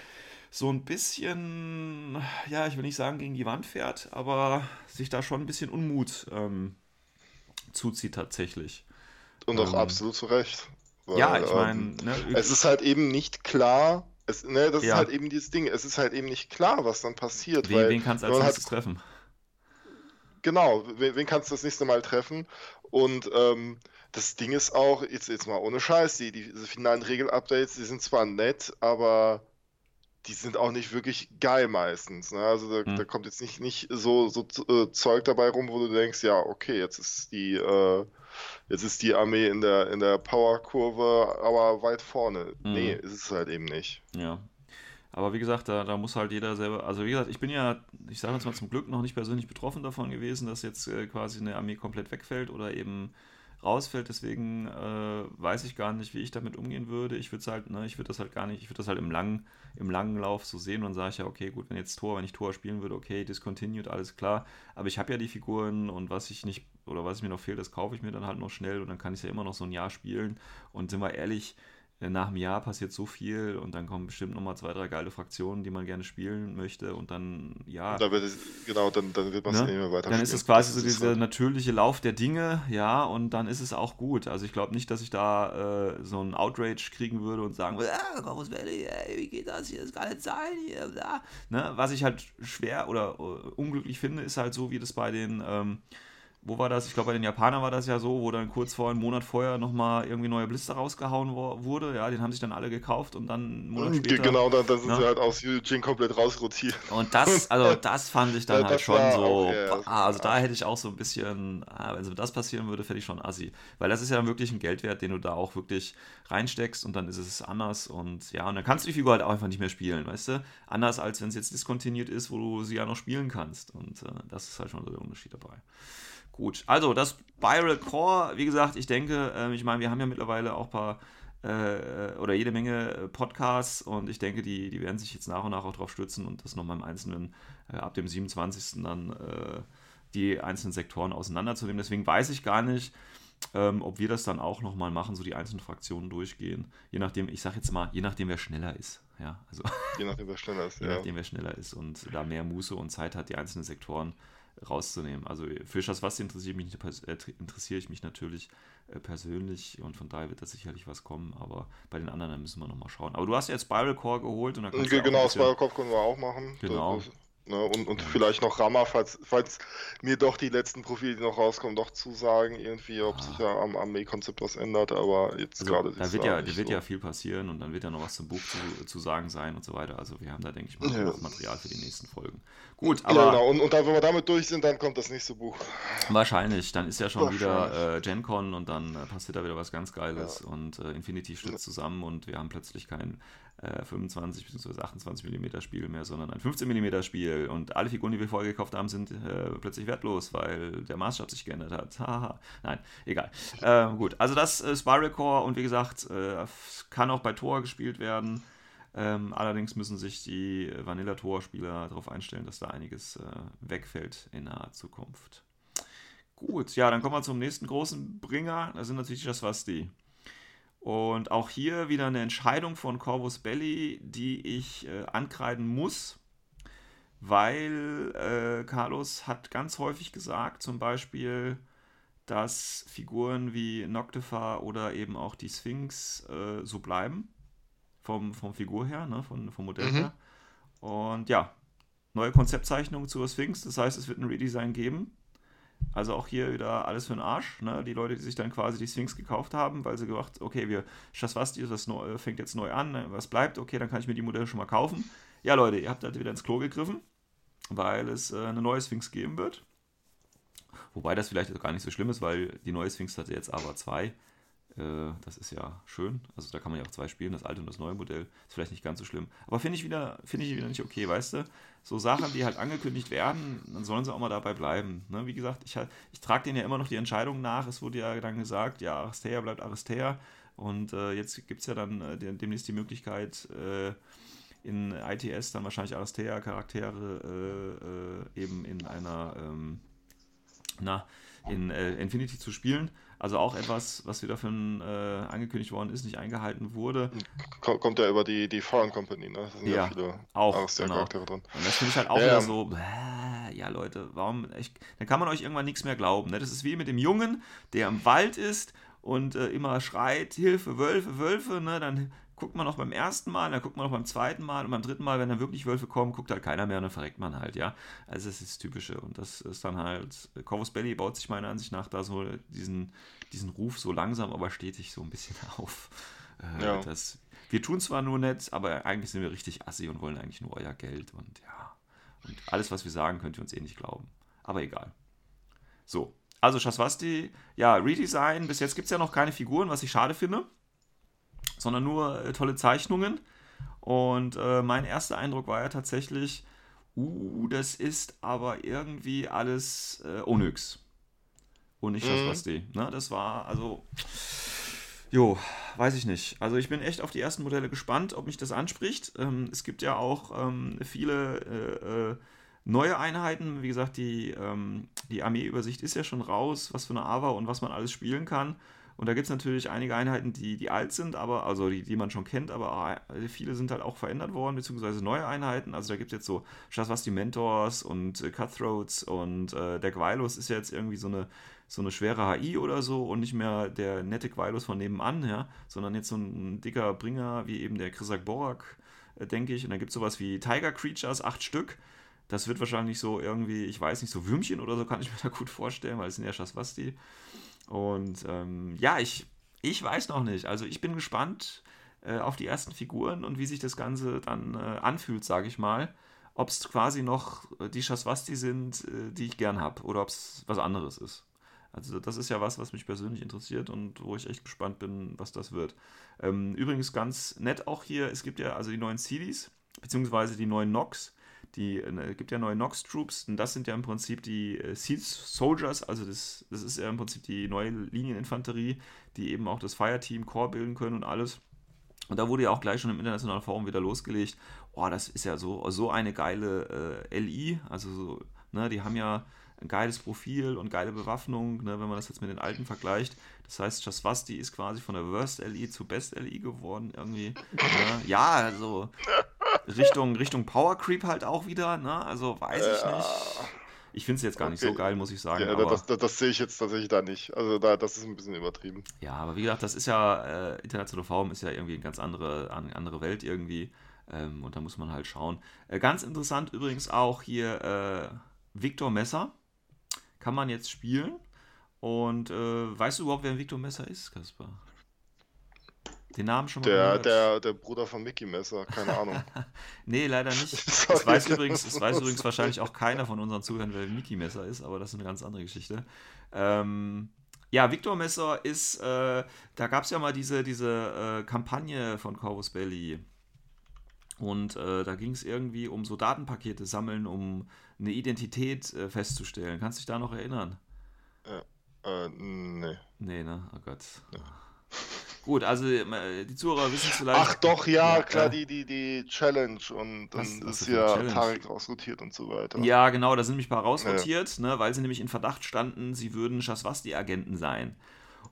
so ein bisschen, ja, ich will nicht sagen, gegen die Wand fährt, aber sich da schon ein bisschen Unmut ähm, zuzieht tatsächlich. Und auch Ähm, absolut zu Recht. Weil, ja, ich meine, ähm, ne, Es ist halt eben nicht klar, es, ne, das Ja. ist halt eben dieses Ding, es ist halt eben nicht klar, was dann passiert, wen, weil wen kannst du als nächstes halt, treffen? genau, wen, wen kannst du das nächste Mal treffen? Und ähm, das Ding ist auch, jetzt, jetzt mal ohne Scheiß, die, die, diese finalen Regel-Updates, die sind zwar nett, aber die sind auch nicht wirklich geil meistens. Ne? Also da, Hm. da kommt jetzt nicht, nicht so, so äh, Zeug dabei rum, wo du denkst, ja, okay, jetzt ist die, äh, jetzt ist die Armee in der, in der Powerkurve aber weit vorne. Nee, Mhm. ist es halt eben nicht. Ja. Aber wie gesagt, da, da muss halt jeder selber. Also wie gesagt, ich bin ja, ich sage jetzt mal zum Glück noch nicht persönlich betroffen davon gewesen, dass jetzt äh, quasi eine Armee komplett wegfällt oder eben rausfällt. Deswegen äh, weiß ich gar nicht, wie ich damit umgehen würde. Ich würde halt, ne, ich würde das halt gar nicht, ich würde das halt im langen, im langen Lauf so sehen und sage ich ja, okay, gut, wenn jetzt Tor, wenn ich Tor spielen würde, okay, discontinued, alles klar. Aber ich habe ja die Figuren und was ich nicht, oder was mir noch fehlt, das kaufe ich mir dann halt noch schnell und dann kann ich ja immer noch so ein Jahr spielen. Und sind wir ehrlich, nach einem Jahr passiert so viel und dann kommen bestimmt nochmal zwei, drei geile Fraktionen, die man gerne spielen möchte und dann, ja, Und da wird es, genau, dann, dann wird man es ne? nicht mehr weiter dann ist es quasi so dieser halt- natürliche Lauf der Dinge, ja, und dann ist es auch gut. Also ich glaube nicht, dass ich da äh, so einen Outrage kriegen würde und sagen ah, Corvus Belli, ey, wie geht das hier, das kann nicht sein hier, bla. Ne? Was ich halt schwer oder äh, unglücklich finde, ist halt so, wie das bei den, ähm, wo war das? Ich glaube, bei den Japanern war das ja so, wo dann kurz vor einem Monat vorher nochmal irgendwie neue Blister rausgehauen wurde. Ja, den haben sich dann alle gekauft und dann einen Monat später. Genau, dann, dann sind ne? sie halt aus Eugene komplett rausrotiert. Und das, also das fand ich dann Ja, halt schon so, ja, das ah, also da hätte ich auch so ein bisschen, also wenn das passieren würde, fände ich schon assi. Weil das ist ja dann wirklich ein Geldwert, den du da auch wirklich reinsteckst und dann ist es anders und ja, und dann kannst du die Figur halt auch einfach nicht mehr spielen, weißt du? Anders als wenn es jetzt diskontinuiert ist, wo du sie ja noch spielen kannst und äh, das ist halt schon so der Unterschied dabei. Gut, also das Spiral Core, wie gesagt, ich denke, ähm, ich meine, wir haben ja mittlerweile auch ein paar äh, oder jede Menge äh, Podcasts und ich denke, die, die werden sich jetzt nach und nach auch drauf stützen und das nochmal im Einzelnen äh, ab dem 27. dann äh, die einzelnen Sektoren auseinanderzunehmen. Deswegen weiß ich gar nicht, ähm, ob wir das dann auch nochmal machen, so die einzelnen Fraktionen durchgehen. Je nachdem, ich sage jetzt mal, je nachdem, wer schneller ist. Ja, also Je nachdem, wer schneller ist. je Ja. nachdem, wer schneller ist und da mehr Muße und Zeit hat, die einzelnen Sektoren rauszunehmen. Also für das was interessiert mich, äh, interessiere ich mich natürlich äh, persönlich und von daher wird da sicherlich was kommen, aber bei den anderen müssen wir nochmal schauen. Aber du hast ja jetzt Spiral Core geholt und dann kannst du Genau, Spiral Cop können wir auch machen. Genau. Das, das, ne, und, und vielleicht noch Rammer, falls, falls mir doch die letzten Profile, die noch rauskommen, doch zusagen, irgendwie, ob sich ja am Armee-Konzept was ändert, aber jetzt Also, gerade da wird ja, da wird so. ja viel passieren und dann wird ja noch was zum Buch zu, zu sagen sein und so weiter. Also wir haben da, denke ich mal, Ja. noch Material für die nächsten Folgen. Gut, Ja, aber genau. Und, und dann, wenn wir damit durch sind, dann kommt das nächste Buch. wahrscheinlich, dann ist ja schon wieder äh, GenCon und dann äh, passiert da wieder was ganz Geiles und äh, Infinity stürzt zusammen und wir haben plötzlich kein äh, 25 bzw. 28 mm Spiel mehr, sondern ein 15 mm Spiel und alle Figuren, die wir vorher gekauft haben, sind äh, plötzlich wertlos, weil der Maßstab sich geändert hat. Haha. Nein, egal. Ähm, gut, also das äh, Spiral Core und wie gesagt, äh, kann auch bei Tor gespielt werden. Ähm, allerdings müssen sich die Vanilla-Tor-Spieler darauf einstellen, dass da einiges äh, wegfällt in naher Zukunft. Gut, ja, dann kommen wir zum nächsten großen Bringer. Das sind natürlich die Swasti. Und auch hier wieder eine Entscheidung von Corvus Belli, die ich äh, ankreiden muss, weil äh, Carlos hat ganz häufig gesagt, zum Beispiel, dass Figuren wie Noctifer oder eben auch die Sphinx äh, so bleiben. Vom, vom Figur her, ne? von, vom Modell Mhm. her. Und ja, neue Konzeptzeichnung zur Sphinx. Das heißt, es wird ein Redesign geben. Also auch hier wieder alles für den Arsch. Ne? Die Leute, die sich dann quasi die Sphinx gekauft haben, weil sie gedacht, okay, wir Shasvasti, was neu, fängt jetzt neu an, ne? was bleibt, okay, dann kann ich mir die Modelle schon mal kaufen. Ja, Leute, ihr habt halt wieder ins Klo gegriffen, weil es äh, eine neue Sphinx geben wird. Wobei das vielleicht gar nicht so schlimm ist, weil die neue Sphinx hatte jetzt aber zwei. Äh, das ist ja schön. Also da kann man ja auch zwei spielen, das alte und das neue Modell. Ist vielleicht nicht ganz so schlimm. Aber finde ich wieder, finde ich wieder nicht okay, weißt du? So Sachen, die halt angekündigt werden, dann sollen sie auch mal dabei bleiben. Ne? Wie gesagt, ich, halt- ich trage denen ja immer noch die Entscheidung nach. Es wurde ja dann gesagt, ja, Aristea bleibt Aristea. Und äh, jetzt gibt es ja dann äh, dem- demnächst die Möglichkeit, äh, in ITS dann wahrscheinlich Aristea-Charaktere äh, äh, eben in einer, ähm, na, in Infinity zu spielen. Also auch etwas, was wieder für ein, äh, angekündigt worden ist, nicht eingehalten wurde. Ko- Kommt ja über die, die Foreign Company, ne? Da sind ja, Ja, viele auch, Aristea-Charaktere drin. Und das finde ich halt auch Ja, wieder so, bäh, ja Leute, warum, ich, dann kann man euch irgendwann nichts mehr glauben. Ne? Das ist wie mit dem Jungen, der im Wald ist und äh, immer schreit, Hilfe, Wölfe, Wölfe, ne? dann guckt man noch beim ersten Mal, dann guckt man noch beim zweiten Mal und beim dritten Mal, wenn dann wirklich Wölfe kommen, guckt halt keiner mehr und dann verreckt man halt, ja. Also das ist das Typische und das ist dann halt, Corvus Belly baut sich meiner Ansicht nach da so diesen, diesen Ruf so langsam, aber stetig so ein bisschen auf. Äh, Ja. das, wir tun zwar nur nett, aber eigentlich sind wir richtig assi und wollen eigentlich nur euer Geld und ja. Und alles, was wir sagen, könnt ihr uns eh nicht glauben. Aber egal. So, also Shaswasti, ja, Redesign. Bis jetzt gibt es ja noch keine Figuren, was ich schade finde, sondern nur äh, tolle Zeichnungen. Und äh, mein erster Eindruck war ja tatsächlich, uh, das ist aber irgendwie alles äh, Onyx. Und nicht Mhm. Shaswasti. Ne? Das war also. Jo, weiß ich nicht. Also ich bin echt auf die ersten Modelle gespannt, ob mich das anspricht. Ähm, es gibt ja auch ähm, viele äh, äh, neue Einheiten. Wie gesagt, die, ähm, die Armeeübersicht ist ja schon raus, was für eine AVA und was man alles spielen kann. Und da gibt es natürlich einige Einheiten, die, die alt sind, aber also die, die man schon kennt, aber äh, viele sind halt auch verändert worden, beziehungsweise neue Einheiten. Also da gibt es jetzt so Shasvasti Mentors und äh, Cutthroats und äh, der Gwylus ist ja jetzt irgendwie so eine, so eine schwere HI oder so und nicht mehr der nette Gwylus von nebenan, ja, sondern jetzt so ein dicker Bringer wie eben der Krisak Borak, äh, denke ich. Und dann gibt es sowas wie Tiger Creatures, acht Stück. Das wird wahrscheinlich so irgendwie, ich weiß nicht, so Würmchen oder so kann ich mir da gut vorstellen, weil es sind ja Shasvasti. Und ähm, ja, ich, ich weiß noch nicht. Also ich bin gespannt äh, auf die ersten Figuren und wie sich das Ganze dann äh, anfühlt, sage ich mal. Ob es quasi noch äh, die Shasvasti sind, äh, die ich gern habe, oder ob es was anderes ist. Also das ist ja was, was mich persönlich interessiert und wo ich echt gespannt bin, was das wird. Ähm, übrigens ganz nett auch hier, es gibt ja also die neuen CDs, beziehungsweise die neuen Nox. Die äh, gibt ja neue Nox Troops und das sind ja im Prinzip die äh, Seed Soldiers, also das, das ist ja im Prinzip die neue Linieninfanterie, die eben auch das Fireteam Core bilden können und alles. Und da wurde ja auch gleich schon im internationalen Forum wieder losgelegt. Oh, das ist ja so, so eine geile äh, LI. Also, so, ne, die haben ja ein geiles Profil und geile Bewaffnung, ne, wenn man das jetzt mit den alten vergleicht. Das heißt, Shasvasti ist quasi von der Worst LI zu Best LI geworden, irgendwie. Ne? Ja, also Richtung, Richtung Power Creep halt auch wieder, ne? Also weiß ich Ja. nicht. Ich finde es jetzt gar nicht so Okay. geil, muss ich sagen. Ja, aber, das, das, das sehe ich jetzt tatsächlich da nicht. Also da, das ist ein bisschen übertrieben. Ja, aber wie gesagt, das ist ja, äh, internationale Forum ist ja irgendwie eine ganz andere, an, andere Welt irgendwie. Ähm, und da muss man halt schauen. Äh, ganz interessant übrigens auch hier äh, Victor Messer. Kann man jetzt spielen. Und äh, weißt du überhaupt, wer Victor Messer ist, Kaspar? Den Namen schon mal Der, gehört? der, der Bruder von Mickey Messer, keine Ahnung. Nee, leider nicht. Sorry. Das weiß übrigens, das weiß übrigens wahrscheinlich auch keiner von unseren Zuhörern, wer Mickey Messer ist, aber das ist eine ganz andere Geschichte. Ähm, ja, Victor Messer ist, äh, da gab es ja mal diese, diese äh, Kampagne von Corvus Belli. Und äh, da ging es irgendwie um so Datenpakete sammeln, um eine Identität äh, festzustellen. Kannst du dich da noch erinnern? Äh, nee. Nee, ne? Oh Gott. Gut, also äh, die Zuhörer wissen es vielleicht. Ach doch, ja, Ja, klar, äh, die, die, die Challenge und dann ist ja Challenge? Tarek rausrotiert und so weiter. Ja, genau, da sind nämlich ein paar rausrotiert, ne, weil sie nämlich in Verdacht standen, sie würden Shaswasti-Agenten sein.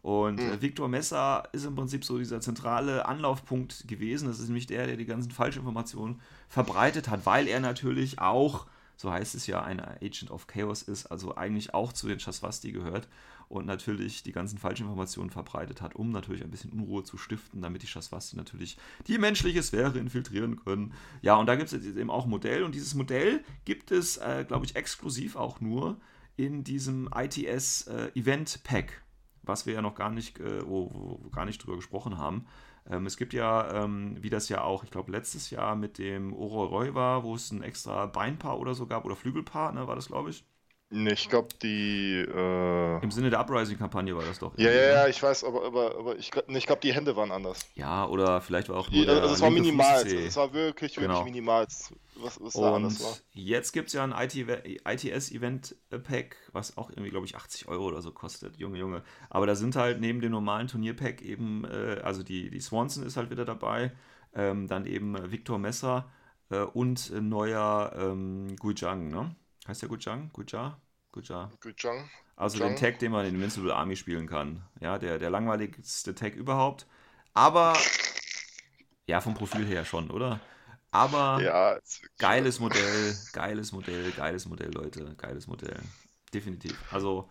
Und Hm. äh, Victor Messer ist im Prinzip so dieser zentrale Anlaufpunkt gewesen. Das ist nämlich der, der die ganzen Falschinformationen verbreitet hat, weil er natürlich auch so heißt es ja, ein Agent of Chaos ist, also eigentlich auch zu den Shaswasti gehört und natürlich die ganzen Falschinformationen verbreitet hat, um natürlich ein bisschen Unruhe zu stiften, damit die Shaswasti natürlich die menschliche Sphäre infiltrieren können. Ja, und da gibt es eben auch ein Modell und dieses Modell gibt es, äh, glaube ich, exklusiv auch nur in diesem ITS äh, Event Pack, was wir ja noch gar nicht, äh, wo, wo, gar nicht drüber gesprochen haben. Ähm, es gibt ja, ähm, wie das ja auch, ich glaube, letztes Jahr mit dem Ororoy war, wo es ein extra Beinpaar oder so gab, oder Flügelpaar, ne, war das, glaube ich. Nee, ich glaube, die. Äh... Im Sinne der Uprising-Kampagne war das doch. Ja, ja, ne? ja, ich weiß, aber, aber, aber ich, ich glaube, die Hände waren anders. Ja, oder vielleicht war auch nur. Ja, also es war minimal. Es war wirklich, wirklich genau. minimal, was, was da anders war. Jetzt gibt es ja ein ITS-Event-Pack, was auch irgendwie, glaube ich, 80 Euro oder so kostet. Junge, Junge. Aber da sind halt neben dem normalen Turnier-Pack eben, äh, also die, die Swanson ist halt wieder dabei, ähm, dann eben Victor Messer äh, und neuer ähm, Guijang, ne? Heißt der Gujang? Guja? Guja. Gujang. Also Gujang. den Tag, den man in Invincible Army spielen kann. Ja, der, der langweiligste Tag überhaupt. Aber, ja, vom Profil her schon, oder? Aber ja, geiles Modell, geiles Modell, geiles Modell, Leute. Geiles Modell. Definitiv. Also,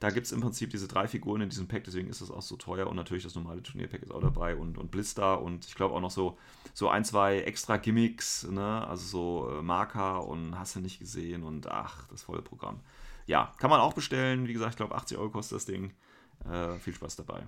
da gibt es im Prinzip diese drei Figuren in diesem Pack, deswegen ist das auch so teuer und natürlich das normale Turnierpack ist auch dabei und, und Blister und ich glaube auch noch so, so ein, zwei extra Gimmicks, ne? also so äh, Marker und hast du nicht gesehen und ach, das volle Programm. Ja, kann man auch bestellen, wie gesagt, ich glaube 80 Euro kostet das Ding. Äh, viel Spaß dabei.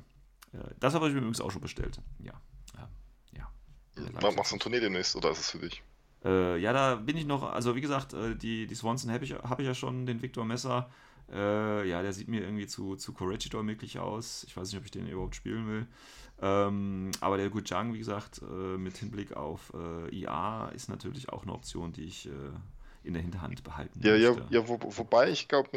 Äh, das habe ich mir übrigens auch schon bestellt. Ja, ja. ja. Machst du ein Turnier demnächst oder ist es für dich? Äh, ja, da bin ich noch, also wie gesagt, äh, die, die Swanson habe ich, hab ich ja schon, den Victor Messer. Äh, ja, der sieht mir irgendwie zu, zu Corregidor möglich aus. Ich weiß nicht, ob ich den überhaupt spielen will. Ähm, aber der Gujang, wie gesagt, äh, mit Hinblick auf äh, IA ist natürlich auch eine Option, die ich äh, in der Hinterhand behalten ja, möchte. Ja, ja wo, wobei ich glaube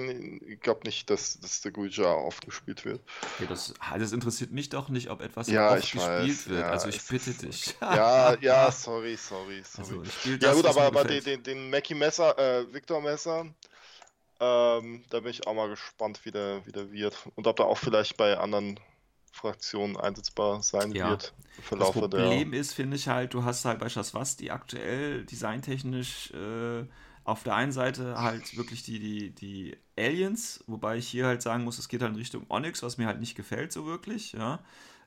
glaub nicht, dass, dass der Guja oft gespielt wird. Ja, das, das interessiert mich doch nicht, ob etwas ja, oft gespielt weiß, wird. Ja, also ich bitte dich. Ja, ja, sorry, sorry, sorry. Also ja das, gut, aber, aber den, den, den Mackie Messer, äh, Victor Messer, ähm, da bin ich auch mal gespannt, wie der, wie der wird. Und ob er auch vielleicht bei anderen Fraktionen einsetzbar sein ja. wird. das Problem der... ist, finde ich halt, du hast halt bei Shaswasti aktuell designtechnisch äh, auf der einen Seite halt wirklich die, die, die Aliens, wobei ich hier halt sagen muss, es geht halt in Richtung Onyx, was mir halt nicht gefällt so wirklich, ja.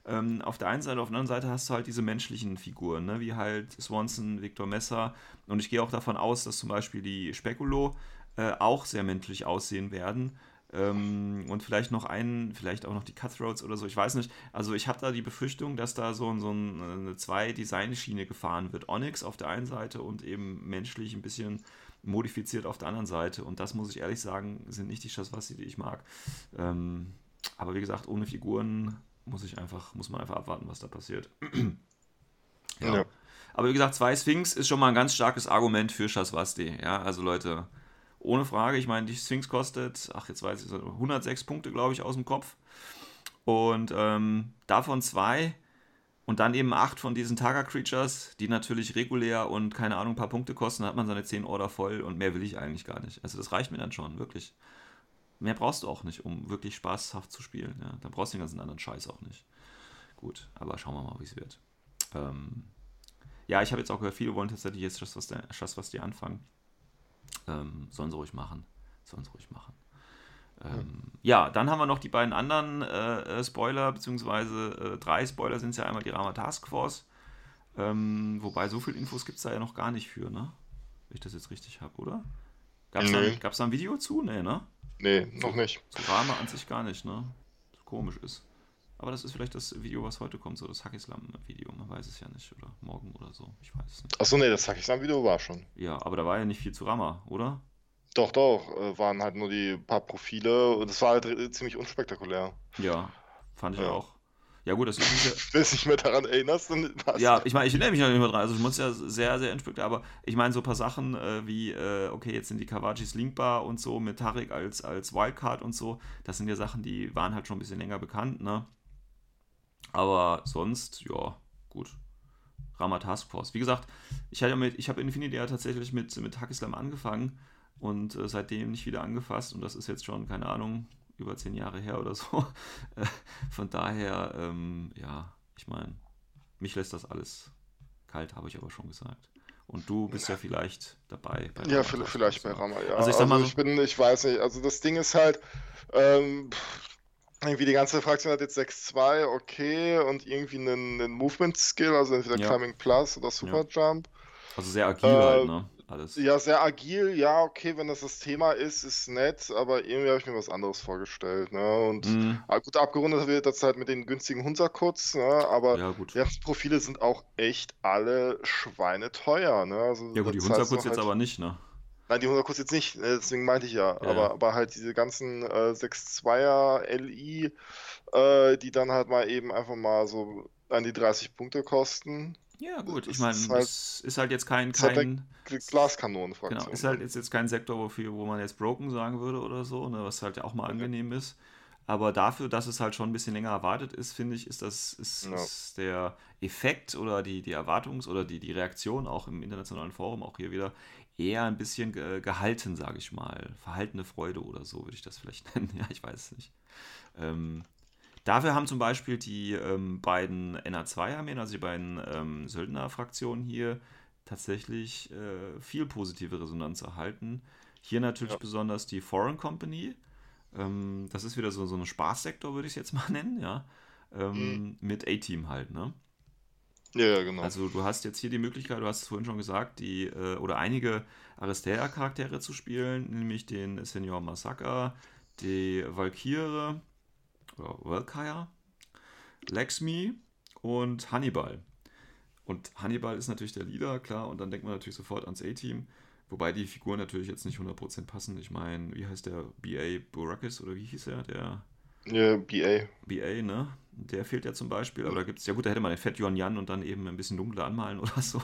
Ähm, auf der einen Seite, auf der anderen Seite hast du halt diese menschlichen Figuren, ne? wie halt Swanson, Victor Messer. Und ich gehe auch davon aus, dass zum Beispiel die Spekulo äh, auch sehr menschlich aussehen werden. Ähm, und vielleicht noch einen, vielleicht auch noch die Cutthroats oder so, ich weiß nicht. Also ich habe da die Befürchtung, dass da so, so eine Zwei-Design-Schiene gefahren wird. Onyx auf der einen Seite und eben menschlich ein bisschen modifiziert auf der anderen Seite. Und das muss ich ehrlich sagen, sind nicht die Schaswassi, die ich mag. Ähm, aber wie gesagt, ohne Figuren muss ich einfach, muss man einfach abwarten, was da passiert. ja. ja. Aber wie gesagt, zwei Sphinx ist schon mal ein ganz starkes Argument für Shaswasti. Ja, also Leute, ohne Frage. Ich meine, die Sphinx kostet, ach, jetzt weiß ich, 106 Punkte, glaube ich, aus dem Kopf. Und ähm, davon zwei und dann eben acht von diesen Targa-Creatures, die natürlich regulär und keine Ahnung, ein paar Punkte kosten, dann hat man seine 10 Order voll und mehr will ich eigentlich gar nicht. Also das reicht mir dann schon, wirklich. Mehr brauchst du auch nicht, um wirklich spaßhaft zu spielen. Ja. Dann brauchst du den ganzen anderen Scheiß auch nicht. Gut, aber schauen wir mal, wie es wird. Ähm, ja, ich habe jetzt auch gehört, viele wollen tatsächlich jetzt Schass, was, Schass, was die anfangen. Ähm, sollen sie ruhig machen. Sollen sie ruhig machen. Ähm, ja, dann haben wir noch die beiden anderen äh, äh Spoiler, beziehungsweise äh, drei Spoiler sind es ja einmal die Rama Task Force. Ähm, wobei so viel Infos gibt es da ja noch gar nicht für, ne? Wenn ich das jetzt richtig habe, oder? Gab es nee. da, da, ein Video zu? Nee, ne? Nee, noch nicht. Zu Rama an sich gar nicht, ne? Das komisch ist. Aber das ist vielleicht das Video, was heute kommt, so das Hackislam-Video. Man weiß es ja nicht. Oder morgen oder so. Ich weiß es nicht. Achso, nee, das Hackislam-Video war schon. Ja, aber da war ja nicht viel zu Rama, oder? Doch, doch. Äh, waren halt nur die paar Profile. Und es war halt ziemlich unspektakulär. Ja, fand ich ja. auch. Ja, gut, das ist ja. Wenn du dich mehr daran erinnerst, dann passt Ja, ich meine, ich erinnere mich noch nicht mehr dran. Also, ich muss ja sehr, sehr unspektakulär. Aber ich meine, so ein paar Sachen äh, wie, äh, okay, jetzt sind die Kawachis linkbar und so mit Tarek als, als Wildcard und so. Das sind ja Sachen, die waren halt schon ein bisschen länger bekannt, ne? Aber sonst, ja, gut. Rama Task Force. Wie gesagt, ich, hatte mit, ich habe Infinity ja tatsächlich mit, mit Hackislam angefangen und äh, seitdem nicht wieder angefasst. Und das ist jetzt schon, keine Ahnung, über zehn Jahre her oder so. Äh, von daher, ähm, ja, ich meine, mich lässt das alles kalt, habe ich aber schon gesagt. Und du bist ja vielleicht dabei. Bei ja, vielleicht, vielleicht bei Rama, ja. Also ich, sag mal also ich bin, ich weiß nicht, also das Ding ist halt, ähm, irgendwie die ganze Fraktion hat jetzt 6-2, okay, und irgendwie einen, einen Movement-Skill, also entweder ja. Climbing Plus oder Super Jump. Also sehr agil äh, halt, ne? Alles. Ja, sehr agil, ja, okay, wenn das das Thema ist, ist nett, aber irgendwie habe ich mir was anderes vorgestellt, ne? Und mm. gut, abgerundet wird das halt mit den günstigen Hunsakuts, ne? Aber ja, gut. die Profile sind auch echt alle schweineteuer, ne? Also, ja gut, die Hunsakuts jetzt halt... aber nicht, ne? Nein, die 100 kostet jetzt nicht, ne, deswegen meinte ich ja. ja. Aber, aber halt diese ganzen äh, 6.2er LI, äh, die dann halt mal eben einfach mal so an die 30 Punkte kosten. Ja, gut, ich meine, es halt, ist halt jetzt kein. kein halt Glaskanonenfraktion. Genau, ist halt jetzt, jetzt kein Sektor, wofür, wo man jetzt broken sagen würde oder so, ne, was halt auch mal angenehm ist. Aber dafür, dass es halt schon ein bisschen länger erwartet ist, finde ich, ist das ist, ja. ist der Effekt oder die, die Erwartungs- oder die, die Reaktion auch im internationalen Forum, auch hier wieder, eher ein bisschen ge gehalten, sage ich mal. Verhaltene Freude oder so würde ich das vielleicht nennen. ja, ich weiß es nicht. Ähm, dafür haben zum Beispiel die ähm, beiden NA2-Armeen, also die beiden ähm, Söldner-Fraktionen hier, tatsächlich äh, viel positive Resonanz erhalten. Hier natürlich ja. besonders die Foreign Company. Ähm, das ist wieder so, so ein Spaßsektor, würde ich es jetzt mal nennen, ja. Ähm, mhm. Mit A-Team halt, ne? Ja, genau. Also du hast jetzt hier die Möglichkeit, du hast es vorhin schon gesagt, die äh, oder einige Aristea-Charaktere zu spielen, nämlich den Senior Masaka, die Valkyrie, Valkyrie, Lexmi und Hannibal. Und Hannibal ist natürlich der Leader, klar, und dann denkt man natürlich sofort ans A-Team, wobei die Figuren natürlich jetzt nicht 100% passen. Ich meine, wie heißt der BA Burakis oder wie hieß er? Der ja, BA. BA, ne? Der fehlt ja zum Beispiel, aber da gibt es, ja gut, da hätte man den Fett Yuan Yan und dann eben ein bisschen dunkler anmalen oder so.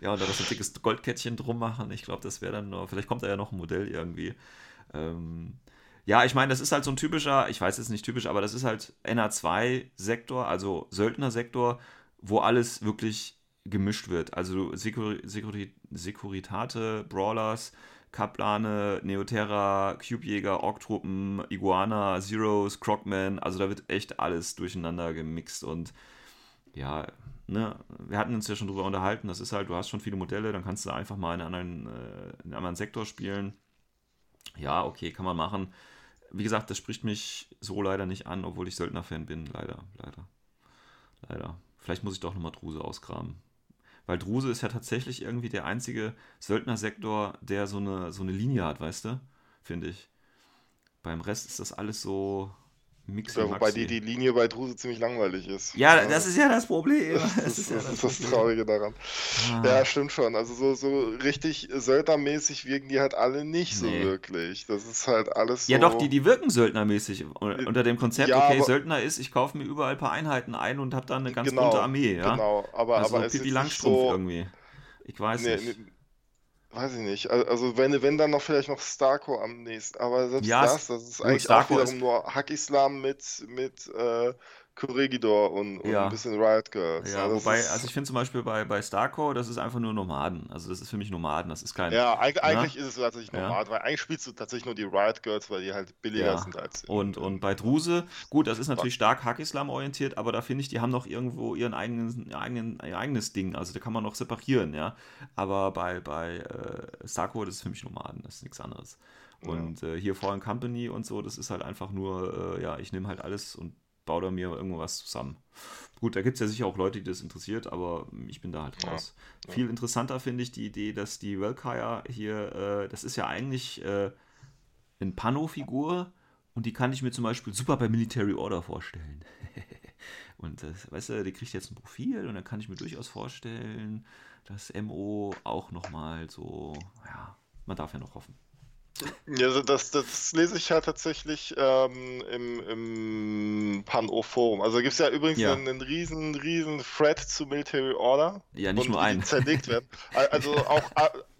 ja, und da das ein dickes Goldkettchen drum machen. Ich glaube, das wäre dann noch, vielleicht kommt da ja noch ein Modell irgendwie. Ähm, ja, ich meine, das ist halt so ein typischer, ich weiß jetzt nicht typisch, aber das ist halt NA2-Sektor, also Söldner-Sektor, wo alles wirklich gemischt wird. Also Sekur Sekuritate, Brawlers, Kaplane, Neoterra, Cubejäger, Ork-Truppen, Iguana, Zeros, Crocman, also da wird echt alles durcheinander gemixt und ja, ne, wir hatten uns ja schon drüber unterhalten, das ist halt, du hast schon viele Modelle, dann kannst du einfach mal in einen anderen, äh, in einen anderen Sektor spielen. Ja, okay, kann man machen. Wie gesagt, das spricht mich so leider nicht an, obwohl ich Söldner-Fan bin, leider, leider. Leider. Vielleicht muss ich doch nochmal Druse ausgraben. Weil Druse ist ja tatsächlich irgendwie der einzige Söldnersektor, der so eine, so eine Linie hat, weißt du? Finde ich. Beim Rest ist das alles so, Mixi wobei die, die Linie bei Druse ziemlich langweilig ist. Ja, das ist ja das Problem. Das, das ist, ja das, ist das, Traurige daran. Ah. Ja, stimmt schon. Also so, so richtig söldnermäßig wirken die halt alle nicht so nee. wirklich. Das ist halt alles so... Ja doch, die, die wirken söldnermäßig. Unter dem Konzept, ja, okay, aber, Söldner ist, ich kaufe mir überall ein paar Einheiten ein und habe dann eine ganz genau, bunte Armee. Ja? Genau, aber, also aber es ist Langstrumpf so, irgendwie. Ich weiß nee, nicht. Nee, Weiß ich nicht. Also wenn, wenn dann noch vielleicht noch Starco am nächsten. Aber selbst ja, das, das ist eigentlich Starco auch wiederum nur Hack-Islam mit, mit äh, Corregidor und, und ja. ein bisschen Riot Girls. Ja, wobei, also ich finde zum Beispiel bei, bei Starco, das ist einfach nur Nomaden. Also das ist für mich Nomaden, das ist kein. Ja, eigentlich, eigentlich ist es tatsächlich Nomaden, ja. weil eigentlich spielst du tatsächlich nur die Riot Girls, weil die halt billiger ja. sind als. Und, und bei Druse, gut, das ist natürlich stark Hack-Islam orientiert, aber da finde ich, die haben noch irgendwo ihren eigenen, eigenen, ihr eigenes Ding. Also da kann man noch separieren, ja. Aber bei, bei äh, Starco, das ist für mich Nomaden, das ist nichts anderes. Und äh, hier Foreign Company und so, das ist halt einfach nur, äh, ja, ich nehme halt alles und baue da mir irgendwas zusammen. Gut, da gibt es ja sicher auch Leute, die das interessiert, aber ich bin da halt raus. Ja, Viel interessanter finde ich die Idee, dass die Welkaya hier, äh, das ist ja eigentlich äh, eine Pano-Figur und die kann ich mir zum Beispiel super bei Military Order vorstellen. und das, weißt du, die kriegt jetzt ein Profil und dann kann ich mir durchaus vorstellen, dass MO auch nochmal so, ja, man darf ja noch hoffen. Ja, also das, das lese ich ja tatsächlich ähm, im, im Pan-O-Forum. Also gibt es ja übrigens ja. Einen, einen, riesen, riesen Thread zu Military Order. Ja, nicht nur einen. Zerlegt werden. Also auch,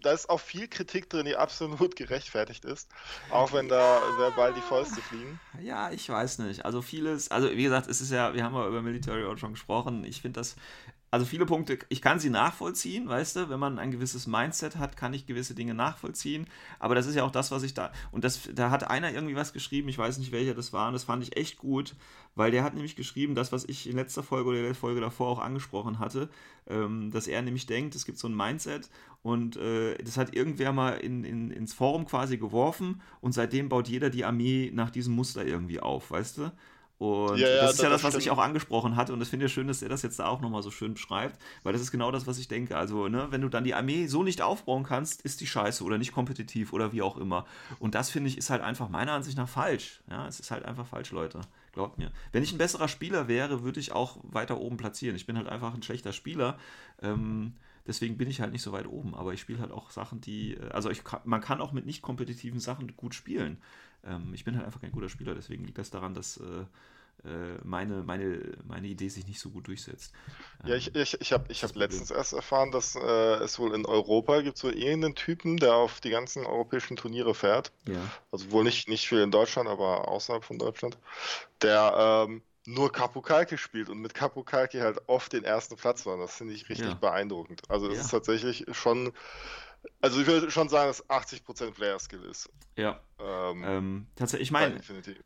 da ist auch viel Kritik drin, die absolut gerechtfertigt ist. Auch wenn da verbal die Fäuste fliegen. Ja, ich weiß nicht. Also vieles, also wie gesagt, es ist ja, wir haben ja über Military Order schon gesprochen. Ich finde das also viele Punkte, ich kann sie nachvollziehen, weißt du, wenn man ein gewisses Mindset hat, kann ich gewisse Dinge nachvollziehen, aber das ist ja auch das, was ich da, und das, da hat einer irgendwie was geschrieben, ich weiß nicht welcher das war, und das fand ich echt gut, weil der hat nämlich geschrieben, das, was ich in letzter Folge oder der Folge davor auch angesprochen hatte, ähm, dass er nämlich denkt, es gibt so ein Mindset und äh, das hat irgendwer mal in, in, ins Forum quasi geworfen und seitdem baut jeder die Armee nach diesem Muster irgendwie auf, weißt du? Und ja, ja, das ist ja das, was stimmt. ich auch angesprochen hatte. Und das finde ich schön, dass er das jetzt da auch nochmal so schön beschreibt, weil das ist genau das, was ich denke. Also, ne, wenn du dann die Armee so nicht aufbauen kannst, ist die scheiße oder nicht kompetitiv oder wie auch immer. Und das finde ich ist halt einfach meiner Ansicht nach falsch. Ja, es ist halt einfach falsch, Leute. Glaubt mir. Wenn ich ein besserer Spieler wäre, würde ich auch weiter oben platzieren. Ich bin halt einfach ein schlechter Spieler. Ähm, deswegen bin ich halt nicht so weit oben. Aber ich spiele halt auch Sachen, die. Äh, also ich, man kann auch mit nicht kompetitiven Sachen gut spielen. Ähm, ich bin halt einfach kein guter Spieler, deswegen liegt das daran, dass äh, äh, meine, meine, meine Idee sich nicht so gut durchsetzt. Ja, ich, ich, ich habe ich hab letztens erst erfahren, dass äh, es wohl in Europa gibt so irgendeinen Typen, der auf die ganzen europäischen Turniere fährt. Ja. Also wohl nicht, nicht viel in Deutschland, aber außerhalb von Deutschland. Der ähm, nur Kapukalki spielt und mit Kapukalki halt oft den ersten Platz war. Das finde ich richtig ja. beeindruckend. Also es ja. ist tatsächlich schon also ich würde schon sagen, dass 80% Player-Skill ist. Ja. Ähm, ähm, tatsächlich, ich meine,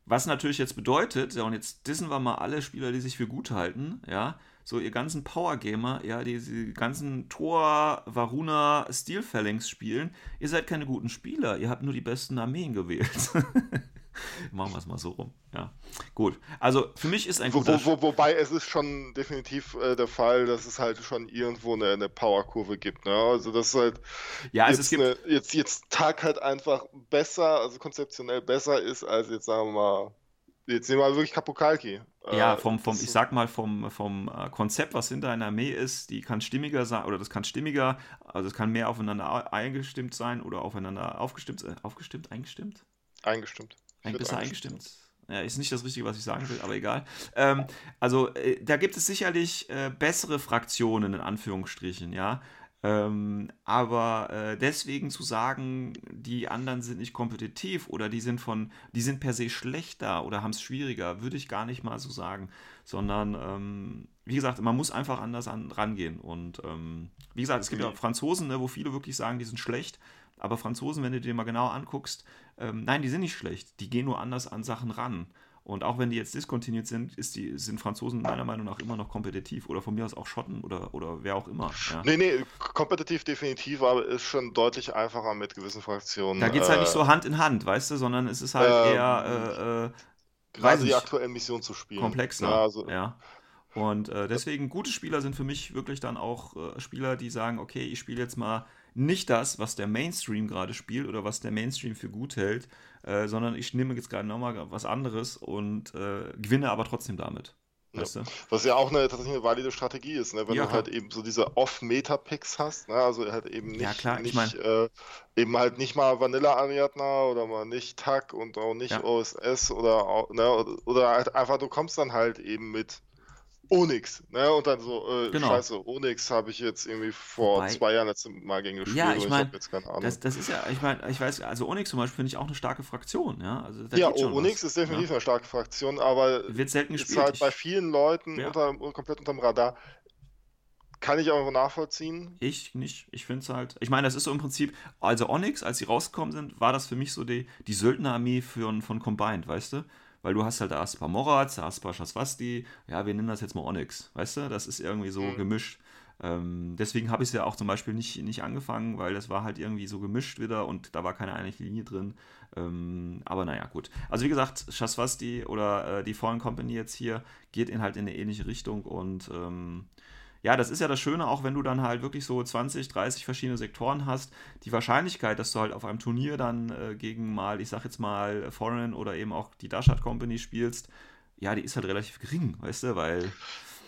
was natürlich jetzt bedeutet, ja, und jetzt dissen wir mal alle Spieler, die sich für gut halten, ja, so ihr ganzen Power-Gamer, ja, die, die ganzen Tor, Varuna, Steel-Phalanx spielen, ihr seid keine guten Spieler, ihr habt nur die besten Armeen gewählt. Machen wir es mal so rum. Ja, gut. Also für mich ist ein guter. Wo, wo, wobei es ist schon definitiv äh, der Fall, dass es halt schon irgendwo eine, eine Powerkurve gibt. Ne? Also das ist halt ja, also jetzt, es gibt eine, jetzt, jetzt Tag halt einfach besser, also konzeptionell besser ist als jetzt sagen wir mal. Jetzt nehmen wir wirklich Kapokalki. Ja, äh, vom, vom, ich sag mal, vom, vom äh, Konzept, was hinter einer Armee ist, die kann stimmiger sein, oder das kann stimmiger, also es kann mehr aufeinander eingestimmt sein oder aufeinander aufgestimmt, äh, aufgestimmt, eingestimmt? Eingestimmt. Eigentlich ist er eingestimmt. Ja, ist nicht das Richtige, was ich sagen will, aber egal. Ähm, also, äh, da gibt es sicherlich äh, bessere Fraktionen, in Anführungsstrichen, ja. Ähm, aber äh, deswegen zu sagen, die anderen sind nicht kompetitiv oder die sind von, die sind per se schlechter oder haben es schwieriger, würde ich gar nicht mal so sagen. Sondern, ähm, wie gesagt, man muss einfach anders an, rangehen. Und ähm, wie gesagt, es gibt ja Franzosen, ne, wo viele wirklich sagen, die sind schlecht. Aber Franzosen, wenn du dir mal genau anguckst, ähm, nein, die sind nicht schlecht. Die gehen nur anders an Sachen ran. Und auch wenn die jetzt diskontinuiert sind, die, sind Franzosen meiner Meinung nach immer noch kompetitiv. Oder von mir aus auch Schotten oder, oder wer auch immer. Ja. Nee, nee, kompetitiv definitiv, aber ist schon deutlich einfacher mit gewissen Fraktionen. Da geht es halt nicht so äh, Hand in Hand, weißt du, sondern es ist halt ähm, eher. Äh, äh, gerade die aktuellen Missionen zu spielen. Komplexer. Ja, also, ja. Und äh, deswegen, gute Spieler sind für mich wirklich dann auch äh, Spieler, die sagen, okay, ich spiele jetzt mal nicht das, was der Mainstream gerade spielt oder was der Mainstream für gut hält, äh, sondern ich nehme jetzt gerade nochmal was anderes und äh, gewinne aber trotzdem damit. Ja. Was ja auch eine tatsächlich eine valide Strategie ist, ne? wenn ja, du halt eben so diese Off-Meta-Picks hast, ne? also halt eben nicht, ja, klar, nicht ich mein... äh, eben halt nicht mal Vanilla Ariadna oder mal nicht TAC und auch nicht OSS oder, ne? oder halt einfach, du kommst dann halt eben mit Onyx, ne? Und dann so, äh, genau. scheiße, Onyx habe ich jetzt irgendwie vor Wobei, zwei Jahren letztes Mal gegen gespielt. Ja, ich meine, das, das ist ja, ich meine, ich weiß, also Onyx zum Beispiel finde ich auch eine starke Fraktion, ja. Also, ja, Onyx was, ist definitiv ja? eine starke Fraktion, aber wird selten gespielt. Ist halt bei vielen Leuten ja. unter, komplett unterm Radar. Kann ich aber nachvollziehen. Ich nicht. Ich finde es halt. Ich meine, das ist so im Prinzip. Also Onyx, als sie rausgekommen sind, war das für mich so die, die Söldnerarmee von Combined, weißt du? Weil du hast halt da Aspar Moraz, Aspar Shaswasti, ja, wir nennen das jetzt mal Onyx, weißt du? Das ist irgendwie so mhm. gemischt. Ähm, deswegen habe ich es ja auch zum Beispiel nicht, nicht angefangen, weil das war halt irgendwie so gemischt wieder und da war keine einheitliche Linie drin. Ähm, aber naja, gut. Also wie gesagt, Shaswasti oder äh, die Fallen Company jetzt hier geht in halt in eine ähnliche Richtung und ähm, ja, das ist ja das Schöne, auch wenn du dann halt wirklich so 20, 30 verschiedene Sektoren hast, die Wahrscheinlichkeit, dass du halt auf einem Turnier dann äh, gegen mal, ich sag jetzt mal, Foreign oder eben auch die Dashat Company spielst, ja, die ist halt relativ gering, weißt du, weil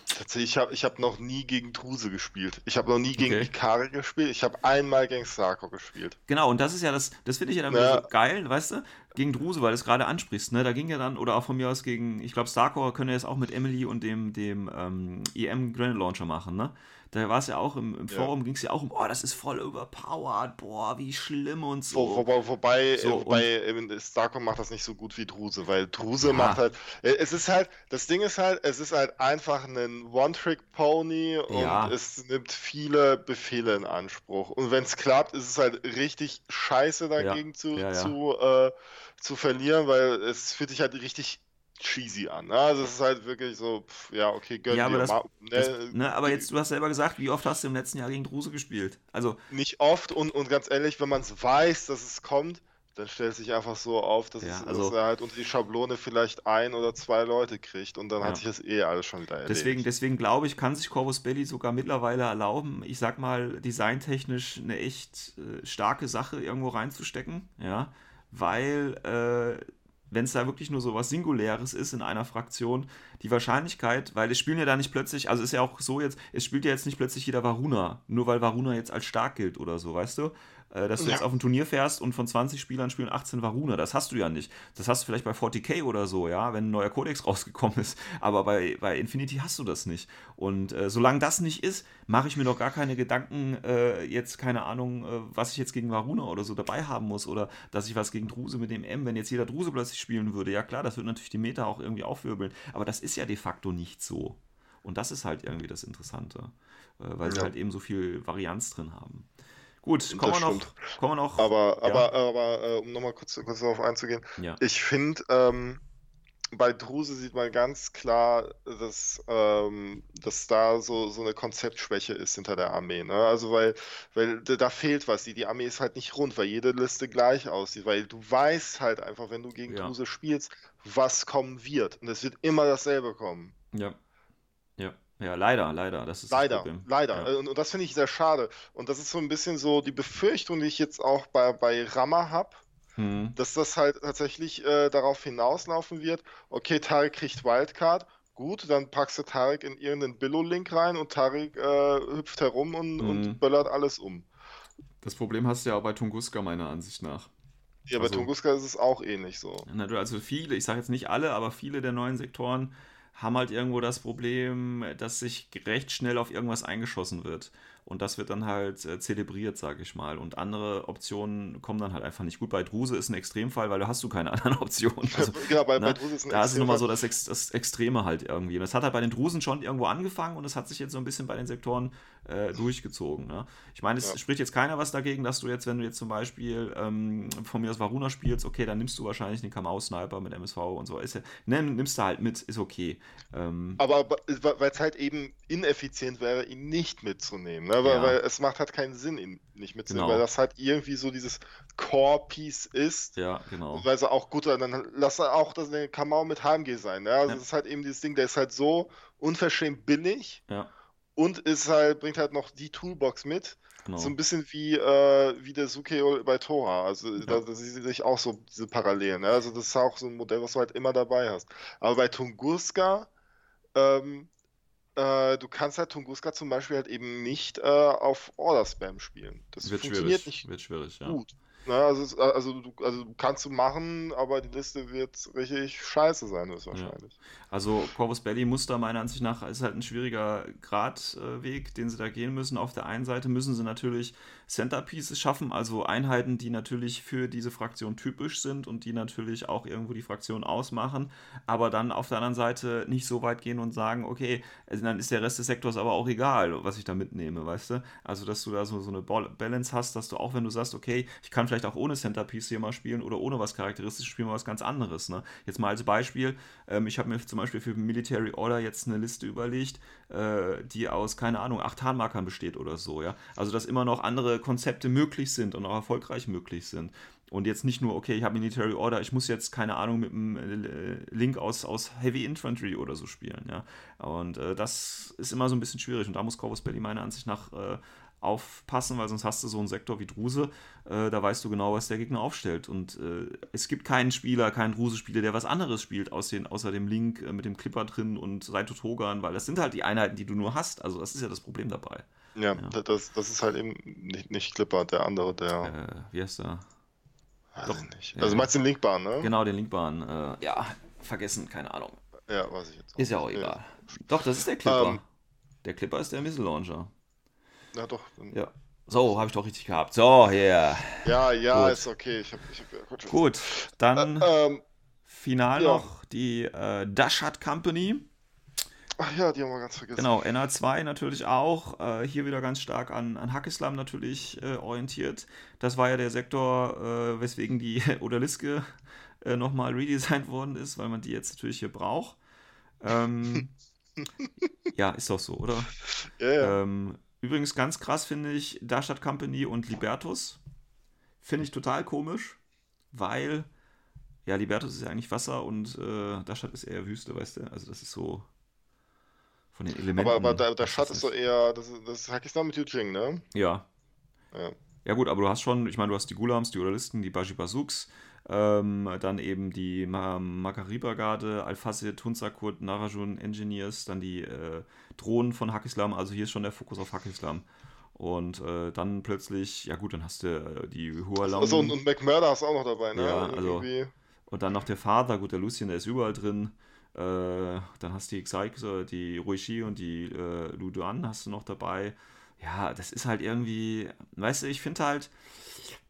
Tatsächlich, ich habe ich hab noch nie gegen Truse gespielt. Ich habe noch nie gegen okay. Ikari gespielt. Ich habe einmal gegen Sarko gespielt. Genau, und das ist ja das, das finde ich ja dann ja. so geil, weißt du? gegen Druse, weil du es gerade ansprichst, ne? Da ging ja dann, oder auch von mir aus gegen, ich glaube, Starcore können ja jetzt auch mit Emily und dem, dem ähm, EM Granite Launcher machen, ne? Da war es ja auch im, im Forum, ja. ging es ja auch um, oh, das ist voll überpowered, boah, wie schlimm und so. Wo, wo, wobei, so, wobei Starcore macht das nicht so gut wie Druse, weil Druse ja. macht halt, äh, es ist halt, das Ding ist halt, es ist halt einfach ein One-Trick-Pony und ja. es nimmt viele Befehle in Anspruch. Und wenn es klappt, ist es halt richtig scheiße dagegen zu, Zu, äh, zu verlieren, weil es fühlt sich halt richtig cheesy an. Ne? Also es ist halt wirklich so, pff, ja, okay, gönn ja, aber, das, mal, ne? Das, ne, aber jetzt, du hast selber gesagt, wie oft hast du im letzten Jahr gegen Druse gespielt? Also nicht oft und, und ganz ehrlich, wenn man es weiß, dass es kommt, dann stellt sich einfach so auf, dass, ja, es, also, dass er halt unter die Schablone vielleicht ein oder zwei Leute kriegt und dann ja. hat sich das eh alles schon wieder erledigt. Deswegen, deswegen glaube ich, kann sich Corvus Belly sogar mittlerweile erlauben, ich sag mal, designtechnisch eine echt äh, starke Sache irgendwo reinzustecken, ja, weil äh, wenn es da wirklich nur so was Singuläres ist in einer Fraktion, die Wahrscheinlichkeit, weil es spielen ja da nicht plötzlich, also ist ja auch so jetzt, es spielt ja jetzt nicht plötzlich jeder Varuna, nur weil Varuna jetzt als stark gilt oder so, weißt du? Äh, dass du ja. jetzt auf ein Turnier fährst und von 20 Spielern spielen 18 Varuna. Das hast du ja nicht. Das hast du vielleicht bei 40k oder so, ja, wenn ein neuer Codex rausgekommen ist. Aber bei, bei Infinity hast du das nicht. Und äh, solange das nicht ist, mache ich mir doch gar keine Gedanken, äh, jetzt keine Ahnung, äh, was ich jetzt gegen Varuna oder so dabei haben muss oder dass ich was gegen Druse mit dem M, wenn jetzt jeder Druse plötzlich spielen würde. Ja klar, das wird natürlich die Meta auch irgendwie aufwirbeln. Aber das ist ja de facto nicht so. Und das ist halt irgendwie das Interessante, äh, weil ja. sie halt eben so viel Varianz drin haben. Gut, kommen wir, noch, kommen wir noch. Aber, ja. aber, aber äh, um nochmal kurz, kurz darauf einzugehen, ja. ich finde, ähm, bei Druse sieht man ganz klar, dass, ähm, dass da so, so eine Konzeptschwäche ist hinter der Armee. Ne? Also weil, weil da fehlt was. Die, die Armee ist halt nicht rund, weil jede Liste gleich aussieht. Weil du weißt halt einfach, wenn du gegen ja. Druse spielst, was kommen wird. Und es wird immer dasselbe kommen. Ja. Ja. Ja, leider, leider. Das ist leider, das leider. Ja. Und, und, das finde ich sehr schade. Und das ist so ein bisschen so die Befürchtung, die ich jetzt auch bei, bei Rammer habe, hm. dass das halt tatsächlich äh, darauf hinauslaufen wird, okay, Tarek kriegt Wildcard, gut, dann packst du Tarek in irgendeinen Billo-Link rein und Tarek äh, hüpft herum und, hm. und böllert alles um. Das Problem hast du ja auch bei Tunguska, meiner Ansicht nach. Ja, also, bei Tunguska ist es auch ähnlich so. Also viele, ich sage jetzt nicht alle, aber viele der neuen Sektoren haben halt irgendwo das Problem, dass sich recht schnell auf irgendwas eingeschossen wird. Und das wird dann halt äh, zelebriert, sage ich mal. Und andere Optionen kommen dann halt einfach nicht gut. Bei Druse ist ein Extremfall, weil da hast du keine anderen Optionen. Also, genau, bei, ne? bei Druse ist ein Da ist es nochmal so das, Ex das Extreme halt irgendwie. Und das hat halt bei den Drusen schon irgendwo angefangen und es hat sich jetzt so ein bisschen bei den Sektoren äh, durchgezogen. Ne? Ich meine, es ja. spricht jetzt keiner was dagegen, dass du jetzt, wenn du jetzt zum Beispiel ähm, von mir aus Varuna spielst, okay, dann nimmst du wahrscheinlich den Kamau-Sniper mit MSV und so. Ist ja, ne, nimmst du halt mit, ist okay. Ähm, aber weil es halt eben ineffizient wäre, ihn nicht mitzunehmen. Ne? Weil, ja. weil, es macht halt keinen Sinn, ihn nicht mitzunehmen, genau. weil das halt irgendwie so dieses Core-Piece ist. Ja, genau. Weil sie auch gut, dann lass auch das Kamau mit HMG sein. Ne? Also ja. das ist halt eben dieses Ding, der ist halt so unverschämt billig. Ja und ist halt, bringt halt noch die Toolbox mit. Genau. So ein bisschen wie, äh, wie der Sukeo bei Tora. Also ja. da, da sehe ich auch so diese Parallelen. Ne? Also das ist auch so ein Modell, was du halt immer dabei hast. Aber bei Tunguska, ähm, äh, du kannst halt Tunguska zum Beispiel halt eben nicht äh, auf Order-Spam spielen. Das wird funktioniert schwierig. nicht wird schwierig, ja. gut. Ne, also, also, du, also kannst du machen, aber die Liste wird richtig scheiße sein, höchstwahrscheinlich. Ja. Also Corvus Belly muss da meiner Ansicht nach, ist halt ein schwieriger Gradweg, den sie da gehen müssen. Auf der einen Seite müssen sie natürlich Centerpieces schaffen, also Einheiten, die natürlich für diese Fraktion typisch sind und die natürlich auch irgendwo die Fraktion ausmachen, aber dann auf der anderen Seite nicht so weit gehen und sagen, okay, also dann ist der Rest des Sektors aber auch egal, was ich da mitnehme, weißt du? Also, dass du da so, so eine Balance hast, dass du auch, wenn du sagst, okay, ich kann vielleicht auch ohne Centerpiece hier mal spielen oder ohne was Charakteristisches spielen, mal was ganz anderes, ne? Jetzt mal als Beispiel, ähm, ich habe mir zum Beispiel für Military Order jetzt eine Liste überlegt, äh, die aus, keine Ahnung, acht Tarnmarkern besteht oder so, ja? Also, dass immer noch andere Konzepte möglich sind und auch erfolgreich möglich sind. Und jetzt nicht nur, okay, ich habe Military Order, ich muss jetzt, keine Ahnung, mit einem äh, Link aus, aus Heavy Infantry oder so spielen, ja. Und äh, das ist immer so ein bisschen schwierig und da muss Corvus Belly meiner Ansicht nach äh, aufpassen, weil sonst hast du so einen Sektor wie Druse, äh, da weißt du genau, was der Gegner aufstellt. Und äh, es gibt keinen Spieler, keinen Druse-Spieler, der was anderes spielt, aus den, außer dem Link äh, mit dem Clipper drin und Saito Togan, weil das sind halt die Einheiten, die du nur hast. Also das ist ja das Problem dabei. Ja, ja. Das, das ist halt eben nicht, nicht Clipper, der andere, der. Äh, wie heißt der? Weiß Doch. ich nicht. Also ja. meinst du den Linkbahn, ne? Genau, den Linkbahn. Äh, ja, vergessen, keine Ahnung. Ja, weiß ich jetzt Ist ja auch egal. Doch, das ist der Clipper. Ähm. der Clipper ist der Missile Launcher. Ja, doch. Ja. So, habe ich doch richtig gehabt. So, yeah. Ja, ja, Gut. ist okay. Ich hab, ich hab, ja, gut, Gut, dann Ähm, final ja. noch die äh, Dashat Company. ach ja, die haben wir ganz vergessen. Genau, NA2 natürlich auch. Äh, hier wieder ganz stark an, an Hackislam natürlich äh, orientiert. Das war ja der Sektor, äh, weswegen die Odaliske äh, nochmal redesigned worden ist, weil man die jetzt natürlich hier braucht. Ähm, ja, ist doch so, oder? Ja, ja. Ähm, übrigens ganz krass finde ich Dashat Company und Libertus. Finde ich total komisch, weil ja, Libertus ist ja eigentlich Wasser und äh, Dashat ist eher Wüste, weißt du? Also das ist so von den Elementen. aber aber das ist so eher, das das ist Hakistan mit Yujing, ne? Ja. Ja. Ja gut, aber du hast schon, ich meine, du hast die Gulams, die Odalisten, die Baji Basuks, ähm, dann eben die Ma Makari-Brigade, Al-Fasid, Hunsakut, Narajun Engineers, dann die äh, Drohnen von Hakislam, also hier ist schon der Fokus auf Hakislam. Und äh, dann plötzlich, ja gut, dann hast du äh, die Hualong Also und, und McMurder ist auch noch dabei, ne? Ja, also- Irgendwie. und dann noch der Vater, gut, der Lucien, der ist überall drin. Äh, dann hast du die Xaix, die Ruishi und die äh, Luduan hast du noch dabei. Ja, das ist halt irgendwie, weißt du, ich finde halt,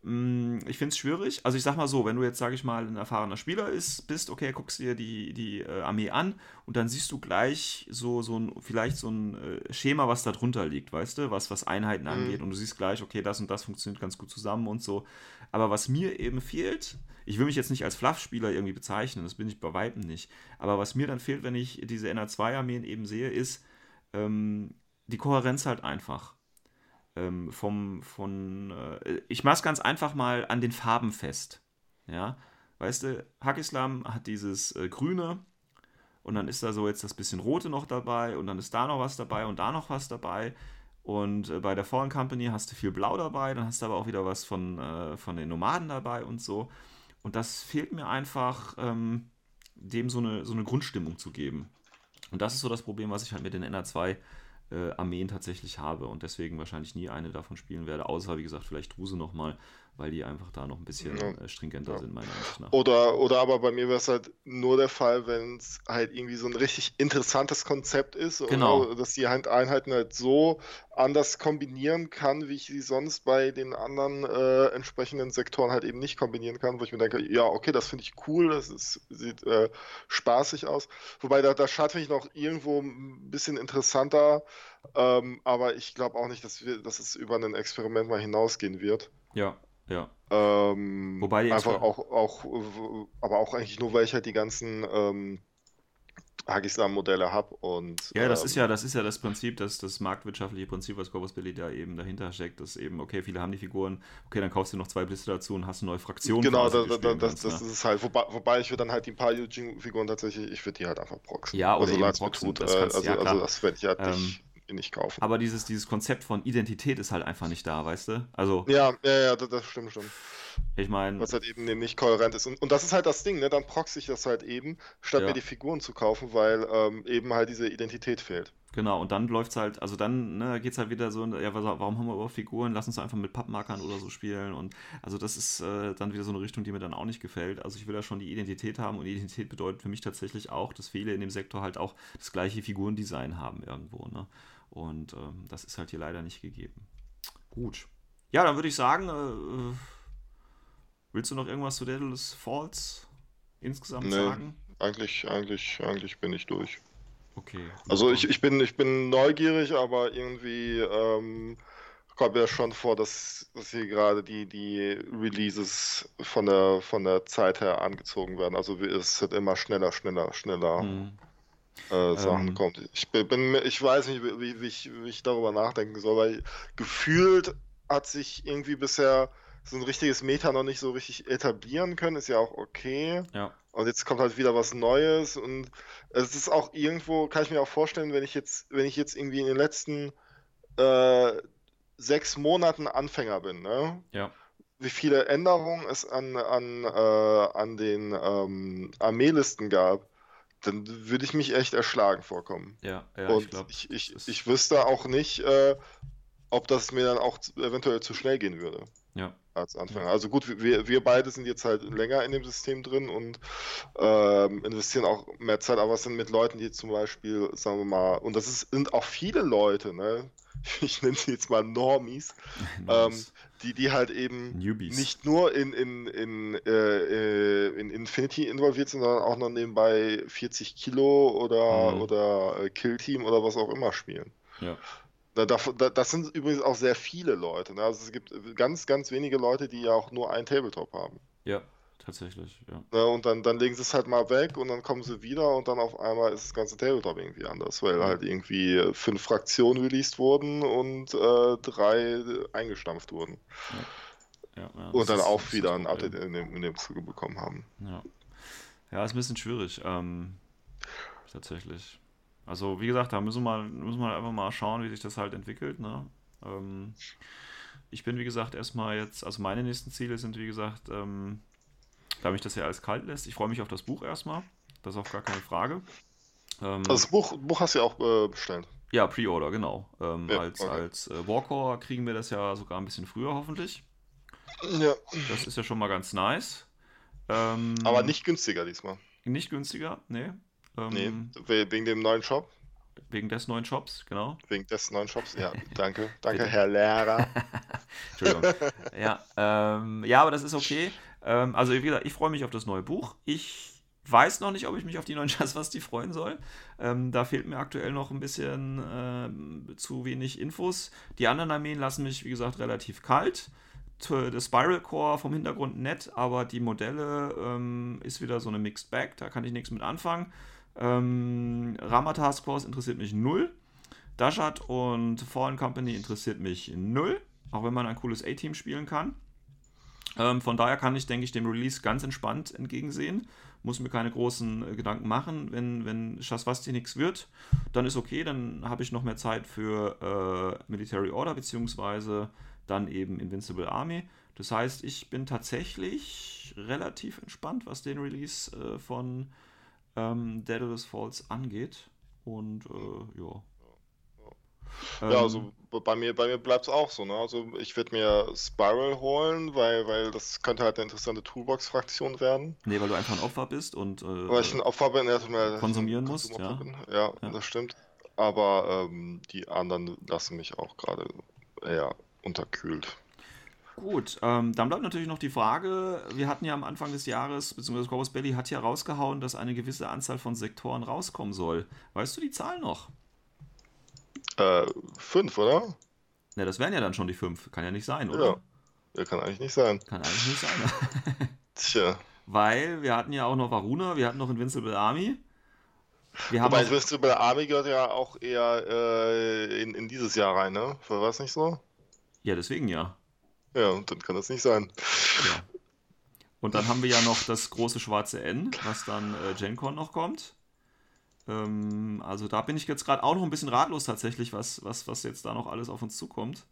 ich finde es schwierig. Also ich sag mal so, wenn du jetzt, sage ich mal, ein erfahrener Spieler ist, bist, okay, guckst dir die, die äh, Armee an und dann siehst du gleich so, so ein, vielleicht so ein äh, Schema, was da drunter liegt, weißt du, was, was Einheiten Mhm. angeht und du siehst gleich, okay, das und das funktioniert ganz gut zusammen und so. Aber was mir eben fehlt, ich will mich jetzt nicht als Fluff-Spieler irgendwie bezeichnen, das bin ich bei Weitem nicht. Aber was mir dann fehlt, wenn ich diese NR2-Armeen eben sehe, ist ähm, die Kohärenz halt einfach. Ähm, vom, von, äh, ich mach's ganz einfach mal an den Farben fest. Ja, weißt du, Hakislam hat dieses äh, Grüne und dann ist da so jetzt das bisschen Rote noch dabei und dann ist da noch was dabei und da noch was dabei. Und äh, bei der Fallen Company hast du viel Blau dabei, dann hast du aber auch wieder was von, äh, von den Nomaden dabei und so. Und das fehlt mir einfach, ähm, dem so eine, so eine Grundstimmung zu geben. Und das ist so das Problem, was ich halt mit den NR2 äh, Armeen tatsächlich habe und deswegen wahrscheinlich nie eine davon spielen werde, außer wie gesagt vielleicht Druse nochmal, weil die einfach da noch ein bisschen Ja. äh, stringenter Ja. sind, meiner Ansicht nach. Oder, oder aber bei mir wäre es halt nur der Fall, wenn es halt irgendwie so ein richtig interessantes Konzept ist. Genau. Oder, dass die halt Einheiten halt so anders kombinieren kann, wie ich sie sonst bei den anderen äh, entsprechenden Sektoren halt eben nicht kombinieren kann, wo ich mir denke, ja, okay, das finde ich cool, das ist, sieht äh, spaßig aus. Wobei da, da Schad finde ich noch irgendwo ein bisschen interessanter, ähm, aber ich glaube auch nicht, dass, wir, dass es über ein Experiment mal hinausgehen wird. Ja, ja. Ähm, Wobei die einfach auch, auch, äh, aber auch eigentlich nur, weil ich halt die ganzen ähm, Hagislam-Modelle habe und Ja, das ähm, ist ja, das ist ja das Prinzip, das, das marktwirtschaftliche Prinzip, was Corpus Belli da eben dahinter steckt, dass eben, okay, viele haben die Figuren, okay, dann kaufst du noch zwei Blitze dazu und hast eine neue Fraktion. Genau, da, da, spielen das, kannst, das ne? ist es halt. Wobei, wobei ich würde dann halt die paar Eugene-Figuren tatsächlich, ich würde die halt einfach proxen. Ja, oder also, eben proxen, tut. das äh, kannst- also, ja, also das werde ich halt Ähm, nicht, nicht kaufen. Aber dieses, dieses Konzept von Identität ist halt einfach nicht da, weißt du? Also, Ja, ja, ja, das, das stimmt schon. ich meine, Was halt eben nicht kohärent ist. Und, und das ist halt das Ding, ne? Dann proxe ich das halt eben, statt Ja. mir die Figuren zu kaufen, weil ähm, eben halt diese Identität fehlt. genau, und dann läuft es halt, also dann ne, geht es halt wieder so, ja, warum haben wir überhaupt Figuren? Lass uns einfach mit Pappmarkern oder so spielen. Und also das ist äh, dann wieder so eine Richtung, die mir dann auch nicht gefällt. Also ich will da schon die Identität haben und Identität bedeutet für mich tatsächlich auch, dass viele in dem Sektor halt auch das gleiche Figurendesign haben irgendwo. Ne? Und ähm, das ist halt hier leider nicht gegeben. Gut. Ja, dann würde ich sagen, äh, äh, willst du noch irgendwas zu Daedalus Falls insgesamt Nee. sagen? Eigentlich, eigentlich, eigentlich bin ich durch. Okay. Also ich, ich bin, ich bin neugierig, aber irgendwie ähm, kommt mir schon vor, dass, dass hier gerade die, die Releases von der, von der Zeit her angezogen werden. Also es wird immer schneller, schneller, schneller Hm. Äh, Sachen Ähm. kommt. Ich bin, ich weiß nicht, wie, wie, wie, ich, wie ich darüber nachdenken soll, weil gefühlt hat sich irgendwie bisher so ein richtiges Meta noch nicht so richtig etablieren können. Ist ja auch okay. Ja. Und jetzt kommt halt wieder was Neues und es ist auch irgendwo, kann ich mir auch vorstellen, wenn ich jetzt, wenn ich jetzt irgendwie in den letzten äh, sechs Monaten Anfänger bin, ne? Ja. Wie viele Änderungen es an, an, äh, an den ähm, Armeelisten gab, dann würde ich mich echt erschlagen vorkommen. Ja, ja, und ich glaube. ich, ich, ich wüsste auch nicht, äh, ob das mir dann auch eventuell zu schnell gehen würde. Ja. als Anfänger. Also gut, wir, wir beide sind jetzt halt länger in dem System drin und ähm, investieren auch mehr Zeit, aber es sind mit Leuten, die zum Beispiel, sagen wir mal, und das ist, sind auch viele Leute, ne? Ich nenne sie jetzt mal Normies, ähm, die, die halt eben Newbies. nicht nur in, in, in, äh, in Infinity involviert sind, sondern auch noch nebenbei 40 Kilo oder, Mhm. oder äh, Kill Team oder was auch immer spielen. Ja. Da, da, da- das sind übrigens auch sehr viele Leute. Ne? Also es gibt ganz, ganz wenige Leute, die ja auch nur ein Tabletop haben. ja, tatsächlich, ja. Ne? Und dann, dann legen sie es halt mal weg und dann kommen sie wieder und dann auf einmal ist das ganze Tabletop irgendwie anders, weil halt irgendwie fünf Fraktionen released wurden und äh, drei eingestampft wurden. ja, ja Und das dann auch ist wieder ein. Update in dem, in dem Zuge bekommen haben. Ja. Ja, ist ein bisschen schwierig. Ähm, tatsächlich. Also, wie gesagt, da müssen wir, mal, müssen wir einfach mal schauen, wie sich das halt entwickelt. Ne? Ähm, ich bin, wie gesagt, erstmal jetzt, also meine nächsten Ziele sind, wie gesagt, ähm, da mich das ja alles kalt lässt. Ich freue mich auf das Buch erstmal. Das ist auch gar keine Frage. Ähm, Also das Buch, Buch hast du ja auch äh, bestellt. ja, Pre-Order, genau. Ähm, Ja, als okay. als äh, Warcore kriegen wir das ja sogar ein bisschen früher, hoffentlich. Ja. Das ist ja schon mal ganz nice. Ähm, Aber nicht günstiger diesmal. Nicht günstiger, nee. Ähm, Nee, we- wegen dem neuen Shop. Wegen des neuen Shops, genau. Wegen des neuen Shops. Ja, danke. Danke, Herr Lehrer. Entschuldigung. ja, ähm, ja, aber das ist okay. Ähm, also, wie gesagt, ich freue mich auf das neue Buch. Ich weiß noch nicht, ob ich mich auf die neuen Jazzwasti freuen soll. Ähm, da fehlt mir aktuell noch ein bisschen ähm, zu wenig Infos. Die anderen Armeen lassen mich, wie gesagt, relativ kalt. Das Spiral Core vom Hintergrund nett, aber die Modelle ähm, ist wieder so eine Mixed Bag, da kann ich nichts mit anfangen. Ähm, Rama Task Force interessiert mich null. Dashat und Fallen Company interessiert mich null, auch wenn man ein cooles A-Team spielen kann. Ähm, von daher kann ich, denke ich, dem Release ganz entspannt entgegensehen. Muss mir keine großen äh, Gedanken machen. Wenn, wenn Shaswasti nichts wird, dann ist okay, dann habe ich noch mehr Zeit für äh, Military Order, beziehungsweise dann eben Invincible Army. Das heißt, ich bin tatsächlich relativ entspannt, was den Release äh, von ähm, Daedalus Falls angeht. Und äh, ja. Ja, Ähm, also bei mir, bei mir bleibt es auch so. Ne? Also ich werde mir Spiral holen, weil, weil das könnte halt eine interessante Toolbox-Fraktion werden. Nee, weil du einfach ein Opfer bist und äh, Weil ich ein Opfer bin, ja, ich konsumieren musst, ja. Ja, Ja. das stimmt. Aber ähm, die anderen lassen mich auch gerade eher unterkühlt. Gut, ähm, dann bleibt natürlich noch die Frage, wir hatten ja am Anfang des Jahres, beziehungsweise Corvus Belly hat ja rausgehauen, dass eine gewisse Anzahl von Sektoren rauskommen soll. Weißt du die Zahl noch? Äh, fünf, oder? Ne, das wären ja dann schon die fünf. Kann ja nicht sein, oder? Ja. Ja, kann eigentlich nicht sein. Kann eigentlich nicht sein. Tja. Weil wir hatten ja auch noch Varuna, wir hatten noch Invincible Army. Wir haben Wobei noch, Invincible Army gehört ja auch eher äh, in, in dieses Jahr rein, ne? War das nicht so? ja, deswegen ja. Ja, und dann kann das nicht sein. ja. Und dann haben wir ja noch das große schwarze N, was dann äh, GenCon noch kommt. Ähm, also da bin ich jetzt gerade auch noch ein bisschen ratlos tatsächlich, was, was, was jetzt da noch alles auf uns zukommt.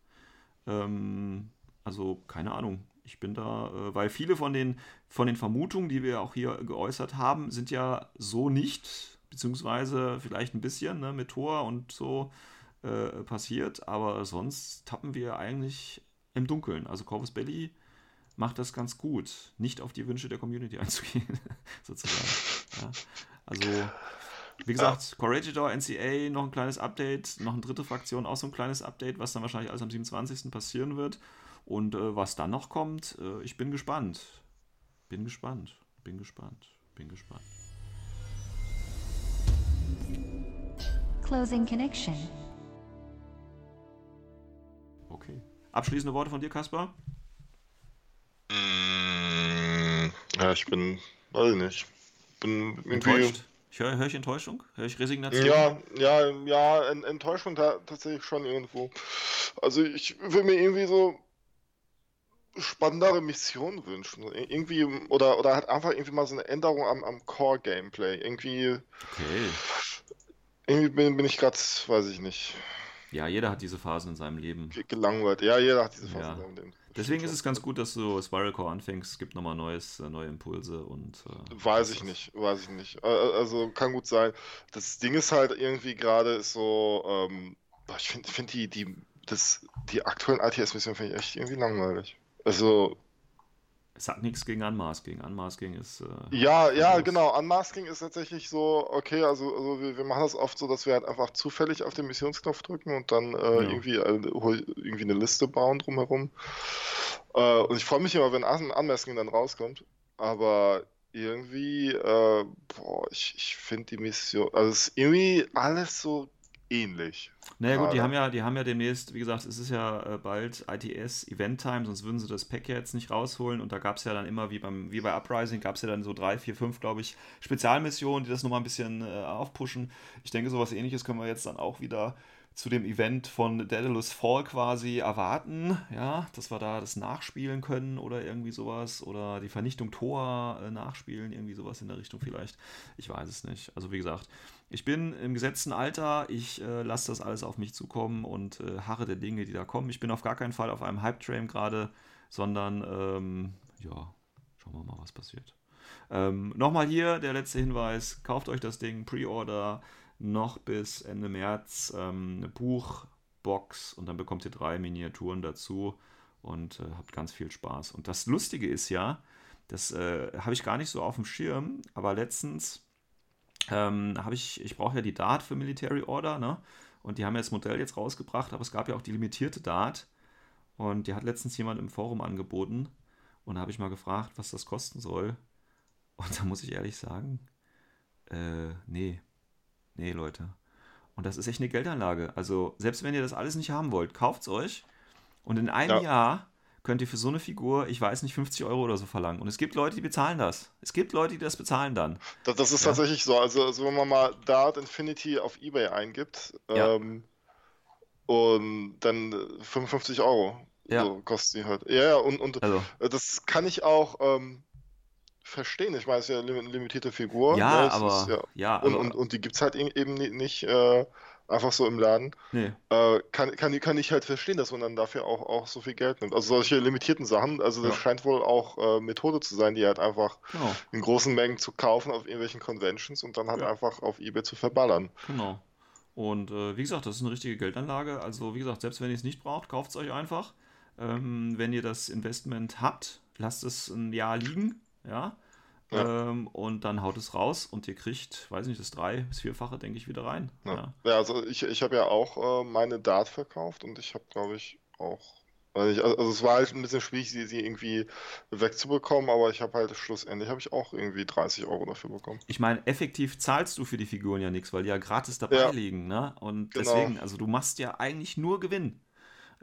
Ähm, also keine Ahnung. Ich bin da, äh, weil viele von den, von den Vermutungen, die wir auch hier geäußert haben, sind ja so nicht, beziehungsweise vielleicht ein bisschen ne, mit Tor und so äh, passiert, aber sonst tappen wir eigentlich im Dunkeln. Also Corvus Belly macht das ganz gut, nicht auf die Wünsche der Community einzugehen, sozusagen. Ja. Also, wie gesagt, Corregidor, NCA, noch ein kleines Update, noch eine dritte Fraktion, auch so ein kleines Update, was dann wahrscheinlich alles am 27. passieren wird. Und äh, was dann noch kommt, äh, ich bin gespannt. Bin gespannt, bin gespannt, bin gespannt. Closing connection. Okay. Abschließende Worte von dir, Kaspar? Mm, ja, ich bin, weiß ich nicht. Bin irgendwie. Enttäuscht? Ich höre hör ich Enttäuschung? Höre ich Resignation? Ja, ja, ja, en- Enttäuschung ta tatsächlich schon irgendwo. Also ich würde mir irgendwie so spannendere Missionen wünschen. Ir- Irgendwie, oder, oder halt einfach irgendwie mal so eine Änderung am, am Core-Gameplay. Irgendwie, Okay. irgendwie bin, bin ich gerade, weiß ich nicht, Ja, jeder hat diese Phasen in seinem Leben. ge- gelangweilt. Ja, jeder hat diese Phase Ja. in seinem Leben. Deswegen ist es ganz gut, dass du Spiral Core anfängst. Es gibt nochmal neues, äh, neue Impulse und. Äh, Weiß ich nicht, weiß ich nicht. Äh, äh, Also kann gut sein. Das Ding ist halt irgendwie gerade so, ähm, ich finde find die, die, das, die aktuellen RTS-Missionen finde ich echt irgendwie langweilig. Also, Es hat nichts gegen Unmasking. Unmasking ist. Äh, ja, ja, grandios. genau. Unmasking ist tatsächlich so, okay, also, also wir, wir machen das oft so, dass wir halt einfach zufällig auf den Missionsknopf drücken und dann äh, Ja. irgendwie, äh, irgendwie eine Liste bauen drumherum. Äh, und ich freue mich immer, wenn Un- Unmasking dann rauskommt. Aber irgendwie, äh, boah, ich, ich finde die Mission, also es ist irgendwie alles so ähnlich. Naja gut, die haben ja, die haben ja demnächst, wie gesagt, es ist ja äh, bald ITS Event Time, sonst würden sie das Pack ja jetzt nicht rausholen. Und da gab es ja dann immer, wie beim, wie bei Uprising, gab es ja dann so drei, vier, fünf, glaube ich, Spezialmissionen, die das nochmal ein bisschen äh, aufpushen. Ich denke, sowas ähnliches können wir jetzt dann auch wieder zu dem Event von Daedalus Fall quasi erwarten, ja, dass wir da das nachspielen können oder irgendwie sowas oder die Vernichtung Thor äh, nachspielen, irgendwie sowas in der Richtung vielleicht. Ich weiß es nicht. Also wie gesagt, ich bin im gesetzten Alter, ich äh, lasse das alles auf mich zukommen und äh, harre der Dinge, die da kommen. Ich bin auf gar keinen Fall auf einem Hype-Train gerade, sondern ähm, ja, schauen wir mal, was passiert. Ähm, Nochmal hier der letzte Hinweis: Kauft euch das Ding, Pre-Order noch bis Ende März. Ähm, Buch, Box und dann bekommt ihr drei Miniaturen dazu und äh, habt ganz viel Spaß. Und das Lustige ist ja, das äh, habe ich gar nicht so auf dem Schirm, aber letztens ähm, habe ich, ich brauche ja die Dart für Military Order, ne? Und die haben ja das Modell jetzt rausgebracht, aber es gab ja auch die limitierte Dart. Und die hat letztens jemand im Forum angeboten. Und da habe ich mal gefragt, was das kosten soll. Und da muss ich ehrlich sagen, äh, nee. Nee, Leute. Und das ist echt eine Geldanlage. Also, selbst wenn ihr das alles nicht haben wollt, kauft es euch. Und in einem Ja. Jahr könnt ihr für so eine Figur, ich weiß nicht, 50 Euro oder so verlangen. Und es gibt Leute, die bezahlen das. Es gibt Leute, die das bezahlen dann. Das, das ist Ja. tatsächlich so. Also, also wenn man mal Dart Infinity auf Ebay eingibt, Ja. ähm, und dann äh, 55 Euro Ja. so kostet die halt. Ja, ja, und, und Also, das kann ich auch ähm, verstehen. Ich meine, es ist ja eine lim- limitierte Figur. ja, ne? Aber, ist, ja. ja, Und, aber, und, und die gibt es halt eben ni- nicht äh, einfach so im Laden. nee. Äh, kann, kann, kann ich halt verstehen, dass man dann dafür auch, auch so viel Geld nimmt. Also solche limitierten Sachen, also das Ja. scheint wohl auch äh, Methode zu sein, die halt einfach Genau, in großen Mengen zu kaufen auf irgendwelchen Conventions und dann halt Ja. einfach auf eBay zu verballern. genau. Und äh, wie gesagt, das ist eine richtige Geldanlage. Also, wie gesagt, selbst wenn ihr es nicht braucht, kauft es euch einfach. Ähm, wenn ihr das Investment habt, lasst es ein Jahr liegen, ja. Ja. Ähm, und dann haut es raus und ihr kriegt, weiß nicht, das drei- bis vierfache, denke ich, wieder rein. Ja, Ja. ja also ich, ich habe ja auch äh, meine Dart verkauft und ich habe, glaube ich, auch. Also, also es war halt ein bisschen schwierig, sie, sie irgendwie wegzubekommen, aber ich habe halt schlussendlich habe ich auch irgendwie 30 Euro dafür bekommen. Ich meine, effektiv zahlst du für die Figuren ja nichts, weil die ja gratis dabei liegen, ne? Und Genau. deswegen, also du machst ja eigentlich nur Gewinn.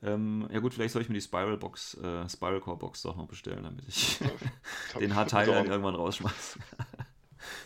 Ähm, ja gut, vielleicht soll ich mir die Spiral Box, äh, Spiral Core Box doch noch bestellen, damit ich den Teil dann irgendwann rausschmeiße.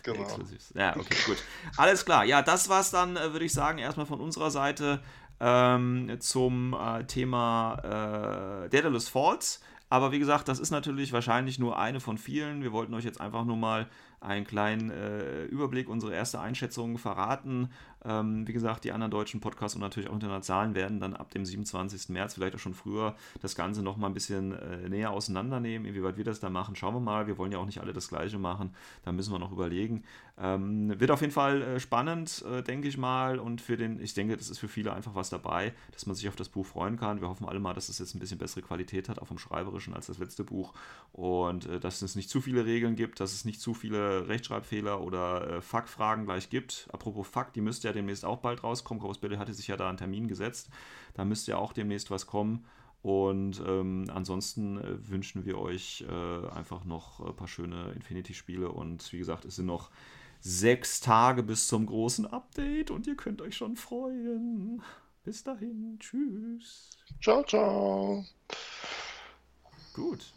Genau. Ja, okay, gut. Alles klar. Ja, das war's dann, äh, würde ich sagen, erstmal von unserer Seite ähm, zum äh, Thema äh, Daedalus Falls. Aber wie gesagt, das ist natürlich wahrscheinlich nur eine von vielen. Wir wollten euch jetzt einfach nur mal einen kleinen äh, Überblick, unsere erste Einschätzung verraten. Ähm, wie gesagt, die anderen deutschen Podcasts und natürlich auch internationalen werden dann ab dem 27. März, vielleicht auch schon früher, das Ganze noch mal ein bisschen äh, näher auseinandernehmen. Inwieweit wir das da machen, schauen wir mal. Wir wollen ja auch nicht alle das Gleiche machen. Da müssen wir noch überlegen. Ähm, wird auf jeden Fall äh, spannend, äh, denke ich mal. Und für den, ich denke, das ist für viele einfach was dabei, dass man sich auf das Buch freuen kann. Wir hoffen alle mal, dass es jetzt ein bisschen bessere Qualität hat, auch vom Schreiberischen als das letzte Buch. Und äh, dass es nicht zu viele Regeln gibt, dass es nicht zu viele Rechtschreibfehler oder äh, Fuck-Fragen gleich gibt. Apropos Fuck, die müsste ja demnächst auch bald rauskommen. Billy hatte sich ja da einen Termin gesetzt. Da müsste ja auch demnächst was kommen. Und ähm, ansonsten äh, wünschen wir euch äh, einfach noch ein paar schöne Infinity-Spiele. Und wie gesagt, es sind noch sechs Tage bis zum großen Update und ihr könnt euch schon freuen. Bis dahin, tschüss. Ciao, ciao. Gut.